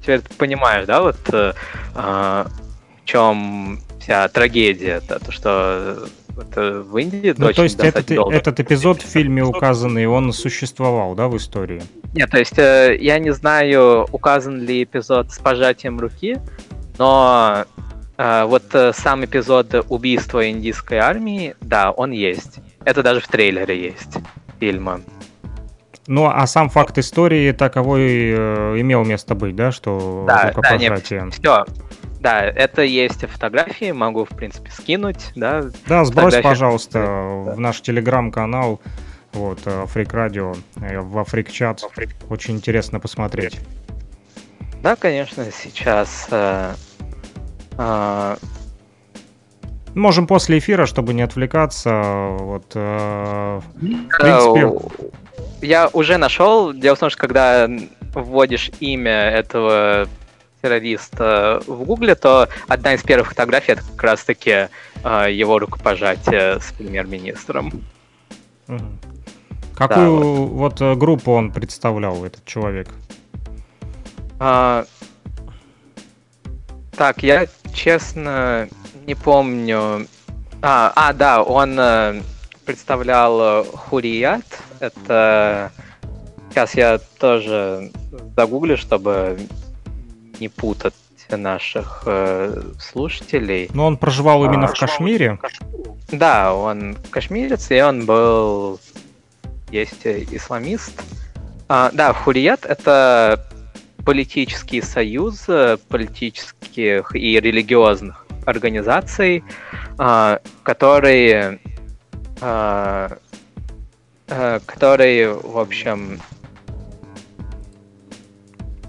теперь ты понимаешь, да, вот э, а, в чем вся трагедия, -то, то что это в Индии ну, то есть этот, этот эпизод в фильме указанный, он существовал, да, в истории? Нет, то есть э, я не знаю, указан ли эпизод с пожатием руки, но э, вот э, сам эпизод убийства индийской армии, да, он есть. Это даже в трейлере есть фильма. Ну, а сам факт истории таковой э, имел место быть, да, что да. Да, нет, все. Да, это есть фотографии, могу, в принципе, скинуть, да. Да, сбрось, пожалуйста, да. в наш телеграм-канал, вот, Фрик Радио, во Фрик Чат. Очень интересно посмотреть. Да, конечно, сейчас... Э, э... Можем после эфира, чтобы не отвлекаться. Вот, э, в принципе, я уже нашел. Дело в том, что когда вводишь имя этого террориста в Гугле, то одна из первых фотографий это как раз-таки э, его рукопожатие с премьер-министром. Угу. Какую да, вот. вот э, группу он представлял, этот человек? А, так, я честно не помню. А, а да, он э, представлял Хурият, это... Сейчас я тоже загуглю, чтобы не путать наших э, слушателей. Но он проживал именно а, в Кашмире? Да, он кашмирец, и он был... Есть исламист. А, да, Хурият — это политический союз политических и религиозных организаций, а, которые а, Э, который, в общем,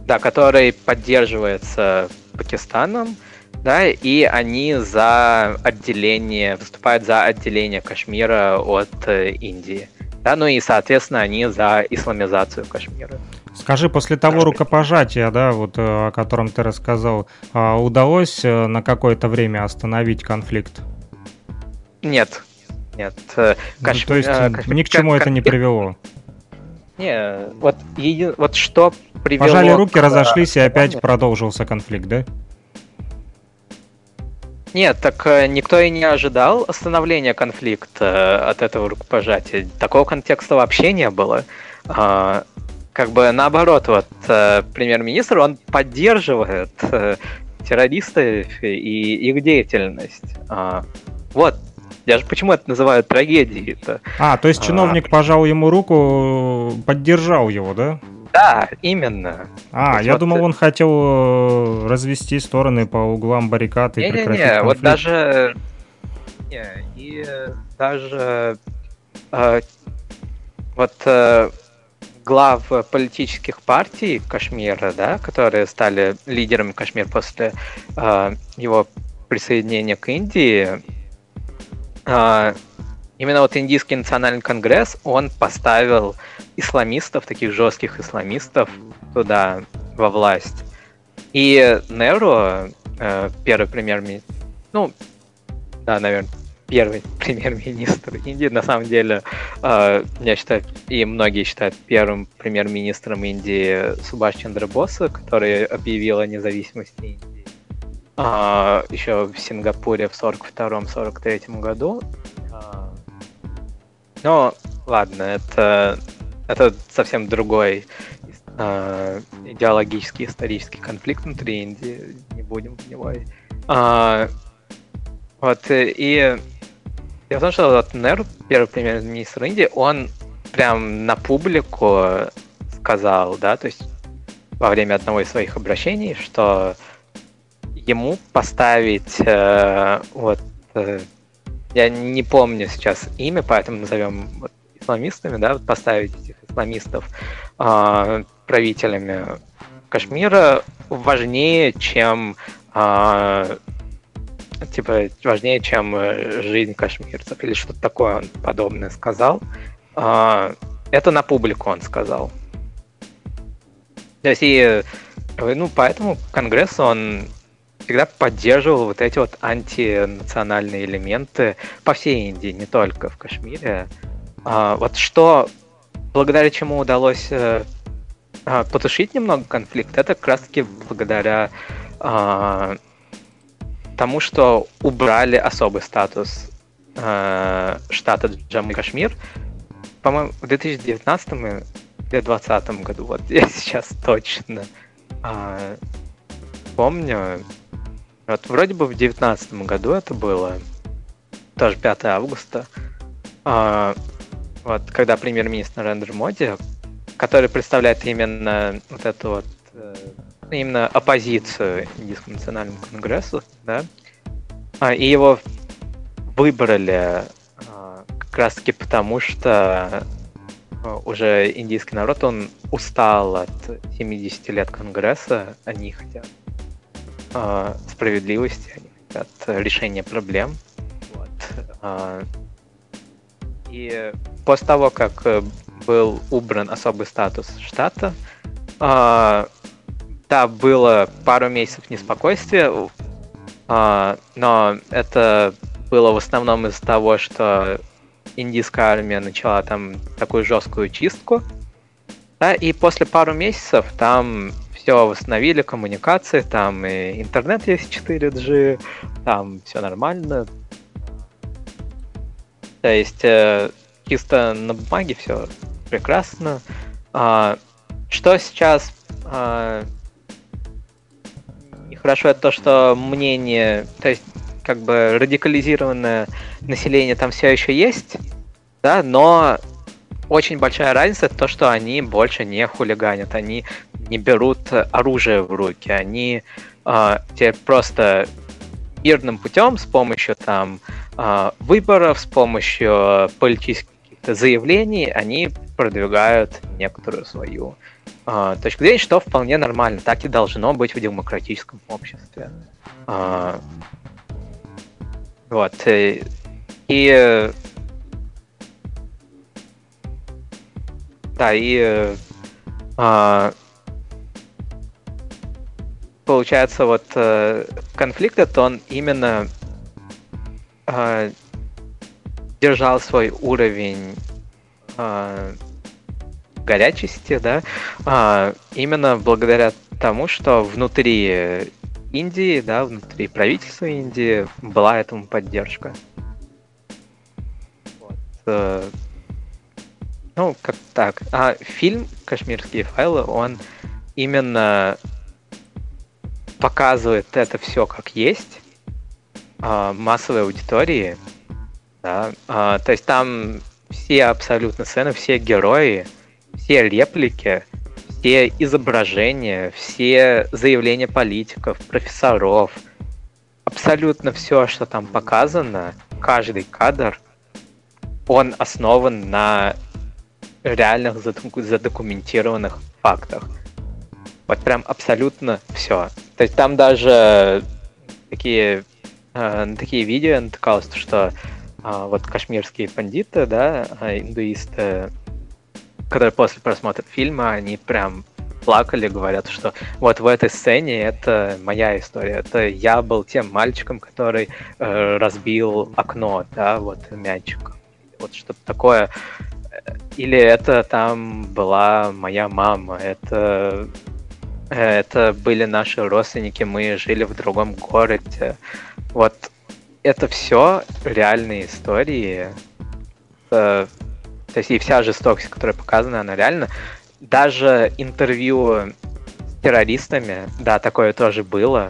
да, который поддерживается Пакистаном, да, и они за отделение, выступают за отделение Кашмира от э, Индии. Да, ну и, соответственно, они за исламизацию Кашмира. Скажи, после того рукопожатия, да, вот э, о котором ты рассказал, а удалось на какое-то время остановить конфликт? Нет, нет. Э, Каш... Ну, то есть э, Каш... ни к чему это не привело? Не, вот, еди... вот что привело... Пожали руки, к... разошлись, и опять продолжился конфликт, да? Нет, так э, никто и не ожидал остановления конфликта от этого рукопожатия. Такого контекста вообще не было. Как бы наоборот, вот премьер-министр, он поддерживает террористов и их деятельность. А, вот я же почему это называю трагедией-то? А, то есть а. чиновник а, пожал ему руку, поддержал его, да? Да, именно. А, я вот думал, он хотел э, развести стороны по углам баррикад и не, прекратить Не, не, вот даже... Не, и даже... Э, вот э, глав политических партий Кашмира, да, которые стали лидерами Кашмира после э, его присоединения к Индии, э, именно вот Индийский национальный конгресс, он поставил исламистов, таких жестких исламистов, туда во власть. И Неру, э, первый премьер-министр, ну, да, наверное, первый [laughs] премьер-министр Индии. На самом деле, э, я считаю, и многие считают первым премьер-министром Индии Субаш Чандра Боса, который объявил о независимости Индии а, еще в Сингапуре в 42-43 году. А, но ладно, это, это совсем другой э, идеологический исторический конфликт внутри Индии. Не будем в него. А, вот, и Дело в том, что вот Нер, первый премьер-министр Индии, он прям на публику сказал, да, то есть во время одного из своих обращений, что ему поставить э, вот э, я не помню сейчас имя, поэтому назовем вот, исламистами, да, поставить этих исламистов э, правителями Кашмира важнее, чем э, типа важнее, чем э, жизнь кашмирцев или что-то такое он подобное сказал. А, это на публику он сказал. То есть и, э, ну, поэтому Конгресс, он всегда поддерживал вот эти вот антинациональные элементы по всей Индии, не только в Кашмире. А, вот что, благодаря чему удалось а, потушить немного конфликт, это как раз-таки благодаря а, тому, что убрали особый статус э, штата Джамму и Кашмир. По-моему, в 2019 или 2020 году, вот я сейчас точно э, помню. Вот вроде бы в 2019 году это было, тоже 5 августа, э, вот когда премьер-министр Рендер Моди, который представляет именно вот эту вот э, именно оппозицию Индийскому национальному конгрессу, да, а, и его выбрали а, как раз-таки потому, что а, уже индийский народ, он устал от 70 лет Конгресса, они хотят а, справедливости, они хотят решения проблем. Вот. И после того, как был убран особый статус штата, а, да, было пару месяцев неспокойствия, а, но это было в основном из-за того, что индийская армия начала там такую жесткую чистку. Да, и после пару месяцев там все восстановили, коммуникации, там и интернет есть 4G, там все нормально. То есть э, чисто на бумаге все прекрасно. А, что сейчас а, хорошо, это то, что мнение, то есть как бы радикализированное население там все еще есть, да, но очень большая разница то, что они больше не хулиганят, они не берут оружие в руки, они э, теперь просто мирным путем с помощью там э, выборов, с помощью политических заявлений они продвигают некоторую свою э, точку зрения, что вполне нормально. Так и должно быть в демократическом обществе. Э, вот. И, и да, и э, получается вот э, конфликт это он именно э, держал свой уровень э, горячести, да, а, именно благодаря тому, что внутри Индии, да, внутри правительства Индии была этому поддержка. Вот. Э, ну, как так. А фильм «Кашмирские файлы», он именно показывает это все как есть, а, массовой аудитории, да, а, то есть там все абсолютно сцены, все герои, все реплики, все изображения, все заявления политиков, профессоров, абсолютно все, что там показано, каждый кадр, он основан на реальных задокументированных фактах. Вот прям абсолютно все. То есть там даже такие, э, такие видео я натыкался, что э, вот кашмирские бандиты, да, а, индуисты, которые после просмотра фильма, они прям плакали, говорят, что вот в этой сцене это моя история. Это я был тем мальчиком, который э, разбил окно, да, вот мячик. Вот что-то такое. Или это там была моя мама, это это были наши родственники, мы жили в другом городе. Вот это все реальные истории. Э, то есть и вся жестокость, которая показана, она реально. Даже интервью с террористами, да, такое тоже было.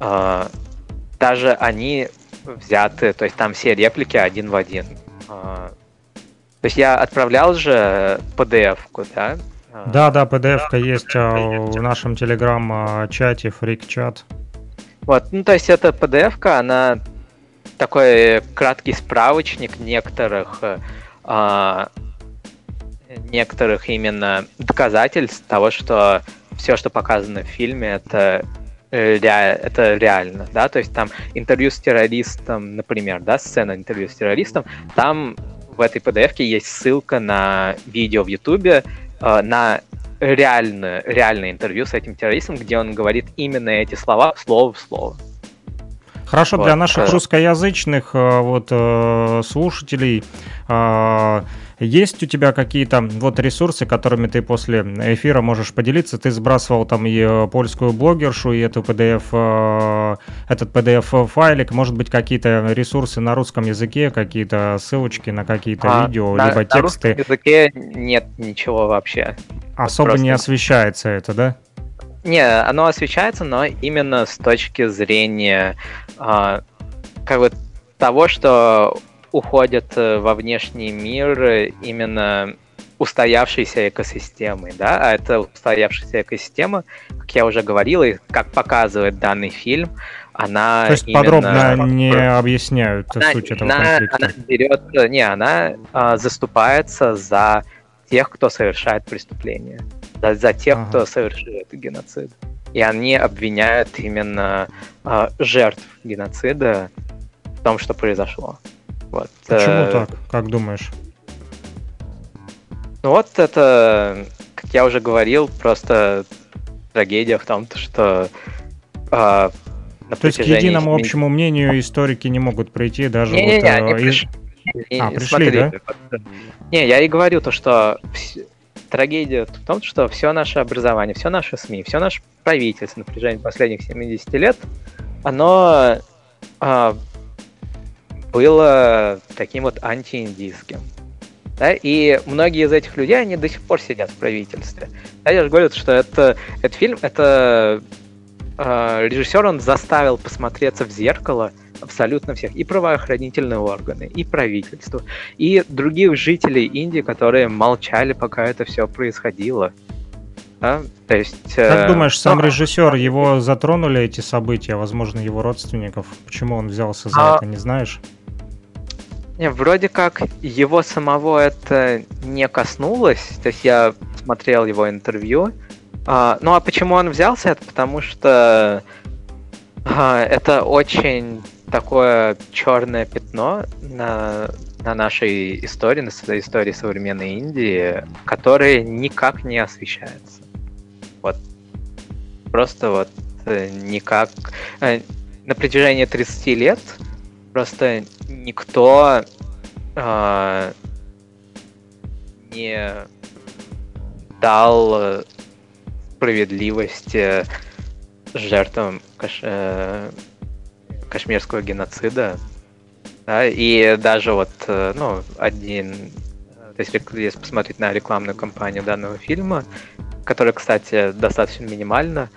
Э, даже они взяты, то есть там все реплики один в один. Э, то есть я отправлял же PDF-ку, да, да, да, PDF-ка есть а, в нашем телеграм-чате, фрик-чат. Вот, ну то есть эта PDF-ка, она такой краткий справочник некоторых э, некоторых именно доказательств того, что все, что показано в фильме, это э, это реально, да, то есть там интервью с террористом, например, да, сцена интервью с террористом, там в этой PDF есть ссылка на видео в Ютубе, Э, на реальное, реальное интервью с этим террористом, где он говорит именно эти слова слово в слово. Хорошо, вот. для наших э. русскоязычных э, вот, слушателей есть у тебя какие-то вот ресурсы, которыми ты после эфира можешь поделиться? Ты сбрасывал там и польскую блогершу, и эту PDF, э, этот PDF-файлик. Может быть, какие-то ресурсы на русском языке, какие-то ссылочки на какие-то а, видео, на, либо тексты? На русском языке нет ничего вообще. Особо Просто... не освещается это, да? Не, оно освещается, но именно с точки зрения э, как бы того, что уходят э, во внешний мир именно устоявшейся экосистемы, да, а это устоявшаяся экосистема, как я уже говорил, и как показывает данный фильм, она То есть именно... подробно не объясняют она, суть этого она, конфликта? Она берет, не, она а, заступается за тех, кто совершает преступление, за, за тех, ага. кто совершает геноцид. И они обвиняют именно а, жертв геноцида в том, что произошло. Вот. Почему э, так? Как думаешь? Ну вот это, как я уже говорил, просто трагедия в том, что э, на То есть к единому общему мнению историки не могут прийти даже не, вот... Не, не, они приш... А, пришли, Смотри, да? Не, я и говорю то, что трагедия в том, что все наше образование, все наше СМИ, все наше правительство на протяжении последних 70 лет, оно а, было таким вот антииндийским. Да, и многие из этих людей, они до сих пор сидят в правительстве. Да, я же говорю, что это, этот фильм, это э, режиссер, он заставил посмотреться в зеркало абсолютно всех, и правоохранительные органы, и правительство, и других жителей Индии, которые молчали, пока это все происходило. Да? То есть, как э, думаешь, сам но... режиссер, его затронули эти события, возможно, его родственников? Почему он взялся за а... это, не знаешь? Не, вроде как его самого это не коснулось. То есть я смотрел его интервью. А, ну а почему он взялся? Это потому что а, это очень такое черное пятно на, на нашей истории, на истории современной Индии, которое никак не освещается. Вот. Просто вот э, никак. Э, на протяжении 30 лет Просто никто э, не дал справедливости жертвам каш, э, кашмирского геноцида. Да, и даже вот, э, ну, один, то есть если посмотреть на рекламную кампанию данного фильма, которая, кстати, достаточно минимальна,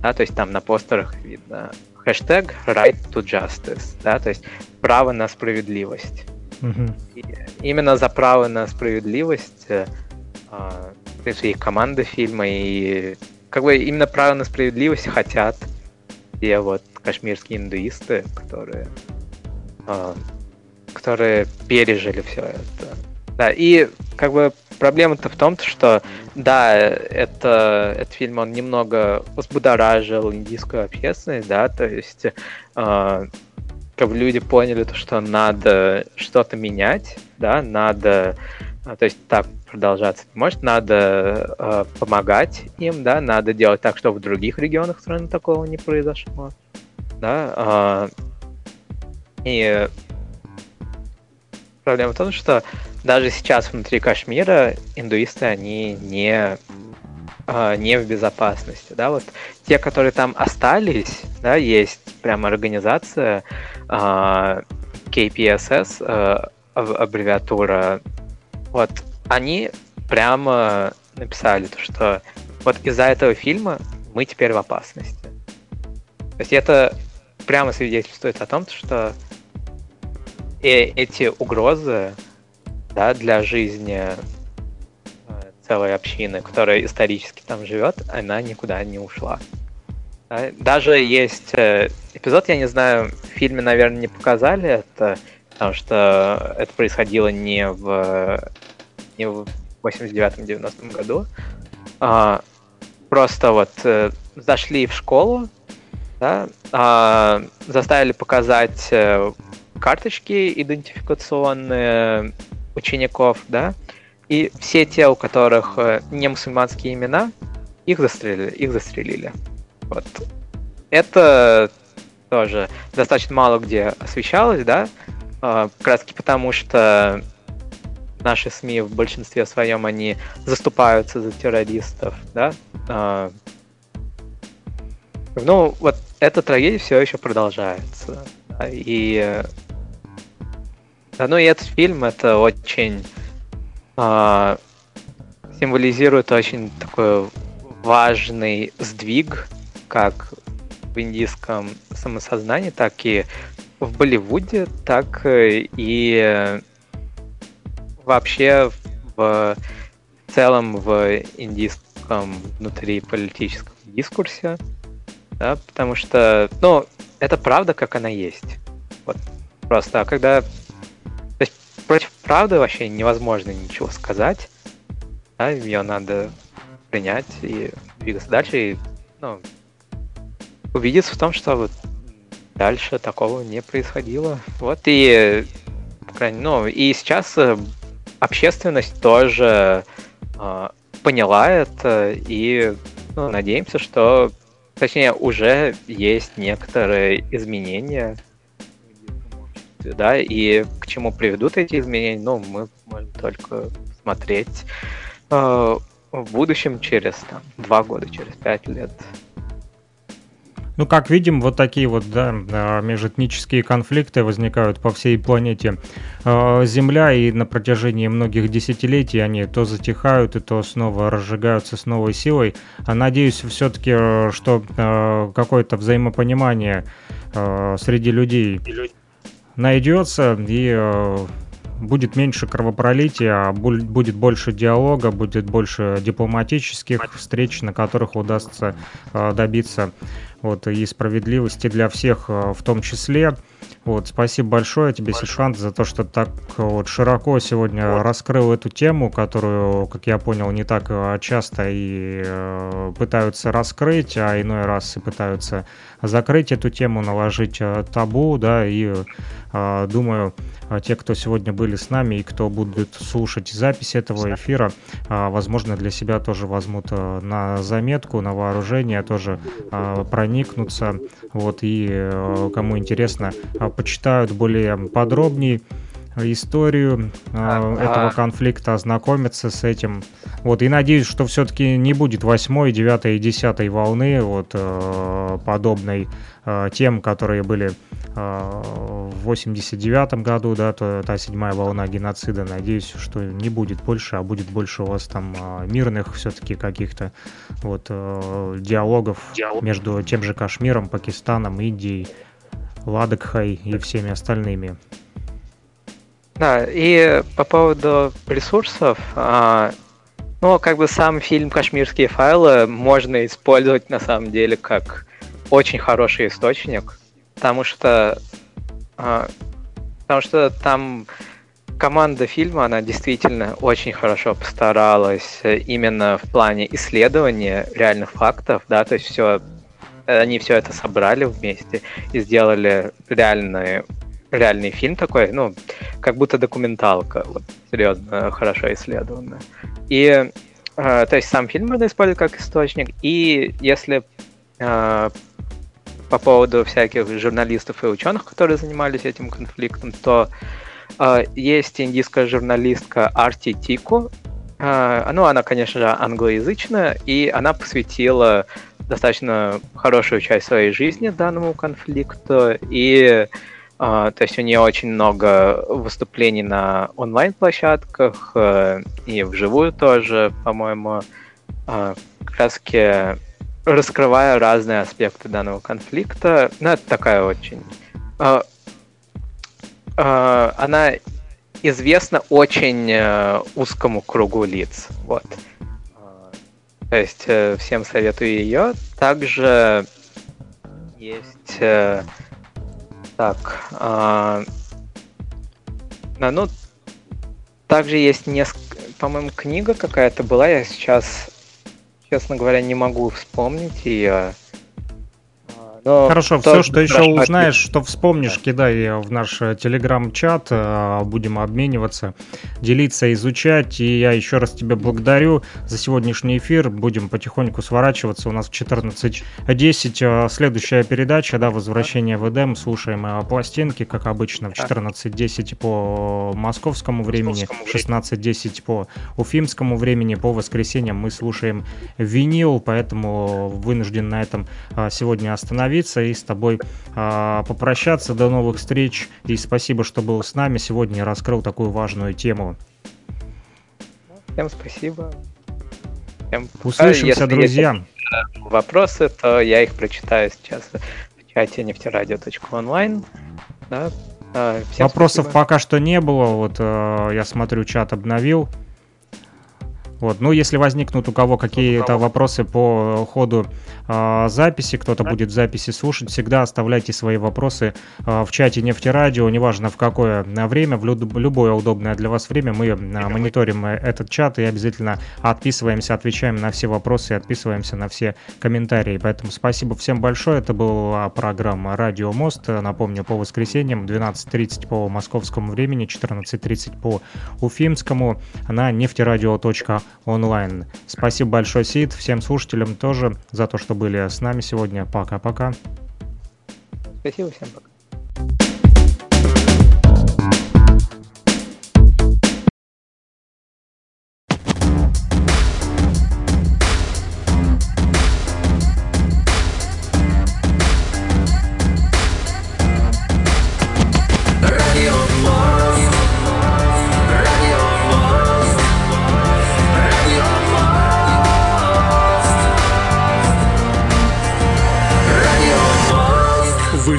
да, то есть там на постерах видно хэштег right to justice, да, то есть право на справедливость. Mm-hmm. И именно за право на справедливость э, и команда фильма, и как бы именно право на справедливость хотят те вот кашмирские индуисты, которые, э, которые пережили все это. Да, и как бы проблема-то в том, что да, это, этот фильм, он немного взбудоражил индийскую общественность, да, то есть э, как бы люди поняли то, что надо что-то менять, да, надо, э, то есть так продолжаться не может, надо э, помогать им, да, надо делать так, чтобы в других регионах страны такого не произошло, да, э, и проблема в том, что даже сейчас внутри Кашмира индуисты, они не, э, не в безопасности. Да? Вот те, которые там остались, да, есть прямо организация э, KPSS, э, аббревиатура, вот, они прямо написали, то, что вот из-за этого фильма мы теперь в опасности. То есть это прямо свидетельствует о том, что э, эти угрозы да, для жизни э, целой общины, которая исторически там живет, она никуда не ушла. Даже есть э, эпизод, я не знаю, в фильме, наверное, не показали это, потому что это происходило не в, не в 89-90 году. А, просто вот э, зашли в школу, да, а, заставили показать карточки идентификационные учеников, да, и все те, у которых э, не мусульманские имена, их застрелили, их застрелили. Вот. Это тоже достаточно мало где освещалось, да, а, как раз потому, что наши СМИ в большинстве своем они заступаются за террористов, да. А, ну, вот эта трагедия все еще продолжается. И да, ну и этот фильм это очень э, символизирует очень такой важный сдвиг, как в индийском самосознании, так и в Болливуде, так и вообще в целом в индийском внутри политическом дискурсе, да, потому что, ну, это правда, как она есть. Вот просто, а когда против правды вообще невозможно ничего сказать. Да, ее надо принять и двигаться дальше, и ну, убедиться в том, что вот дальше такого не происходило. Вот и, ну, и сейчас э, общественность тоже э, поняла это, и ну, надеемся, что, точнее, уже есть некоторые изменения да, и к чему приведут эти изменения, ну, мы можем только смотреть э, в будущем через там, два года, через пять лет. Ну, как видим, вот такие вот, да, а, межэтнические конфликты возникают по всей планете а, Земля, и на протяжении многих десятилетий они то затихают, и то снова разжигаются с новой силой. А надеюсь все-таки, э, что э, какое-то взаимопонимание э, среди людей найдется и будет меньше кровопролития, будет больше диалога, будет больше дипломатических встреч, на которых удастся э, добиться вот, и справедливости для всех э, в том числе. Вот, спасибо большое тебе, Сишант, за то, что так вот широко сегодня вот. раскрыл эту тему, которую, как я понял, не так э, часто и э, пытаются раскрыть, а иной раз и пытаются закрыть эту тему, наложить э, табу, да, и э, думаю, э, те, кто сегодня были с нами и кто будут слушать запись этого эфира, э, возможно, для себя тоже возьмут на заметку, на вооружение, тоже э, проникнутся, вот, и кому интересно, почитают более подробнее историю э, этого конфликта, ознакомиться с этим. Вот, и надеюсь, что все-таки не будет восьмой, девятой и десятой волны вот э, подобной э, тем, которые были э, в 89 году, да, то, та седьмая волна геноцида. Надеюсь, что не будет больше, а будет больше у вас там мирных все-таки каких-то вот э, диалогов Диалог. между тем же Кашмиром, Пакистаном, Индией. Ладокхай и всеми остальными. Да, и по поводу ресурсов, а, ну, как бы сам фильм «Кашмирские файлы» можно использовать на самом деле как очень хороший источник, потому что, а, потому что там команда фильма, она действительно очень хорошо постаралась именно в плане исследования реальных фактов, да, то есть все, они все это собрали вместе и сделали реальный, реальный фильм такой, ну, как будто документалка, вот, серьезно, хорошо исследованная. И, э, то есть сам фильм можно использовать как источник, и если э, по поводу всяких журналистов и ученых, которые занимались этим конфликтом, то э, есть индийская журналистка Арти Тику. Э, ну, она, конечно же, англоязычная, и она посвятила достаточно хорошую часть своей жизни данному конфликту. И то есть у нее очень много выступлений на онлайн-площадках э, и вживую тоже, по-моему. Э, как раз раскрывая разные аспекты данного конфликта. Ну, это такая очень... Э, она известна очень э, узкому кругу лиц. Вот. То есть э, всем советую ее. Также есть... Так... Э, ну, также есть несколько... По-моему, книга какая-то была, я сейчас честно говоря, не могу вспомнить ее. Но Хорошо, все, что еще узнаешь, что вспомнишь, кидай в наш э, телеграм-чат, э, будем обмениваться, делиться, изучать. И я еще раз тебе благодарю за сегодняшний эфир. Будем потихоньку сворачиваться. У нас в 14.10 э, следующая передача, да, возвращение в Эдем. Слушаем пластинки, как обычно, в 14.10 по московскому времени, 16.10 по уфимскому времени. По воскресеньям мы слушаем винил, поэтому вынужден на этом сегодня остановиться остановиться и с тобой э, попрощаться. До новых встреч. И спасибо, что был с нами. Сегодня я раскрыл такую важную тему. Всем спасибо. Всем Услышимся, Если друзья. Есть вопросы, то я их прочитаю сейчас в чате нефтерадио.онлайн. Да. А, всем Вопросов спасибо. пока что не было. Вот э, я смотрю, чат обновил. Вот. Ну, если возникнут у кого какие-то вопросы по ходу э, записи, кто-то будет в записи слушать, всегда оставляйте свои вопросы э, в чате Нефтерадио, неважно в какое время, в люб- любое удобное для вас время. Мы э, мониторим этот чат и обязательно отписываемся, отвечаем на все вопросы и отписываемся на все комментарии. Поэтому спасибо всем большое. Это была программа «Радио Мост». Напомню, по воскресеньям 12.30 по московскому времени, 14.30 по уфимскому на нефтерадио.ру онлайн. Спасибо большое, Сид, всем слушателям тоже за то, что были с нами сегодня. Пока-пока. Спасибо всем, пока.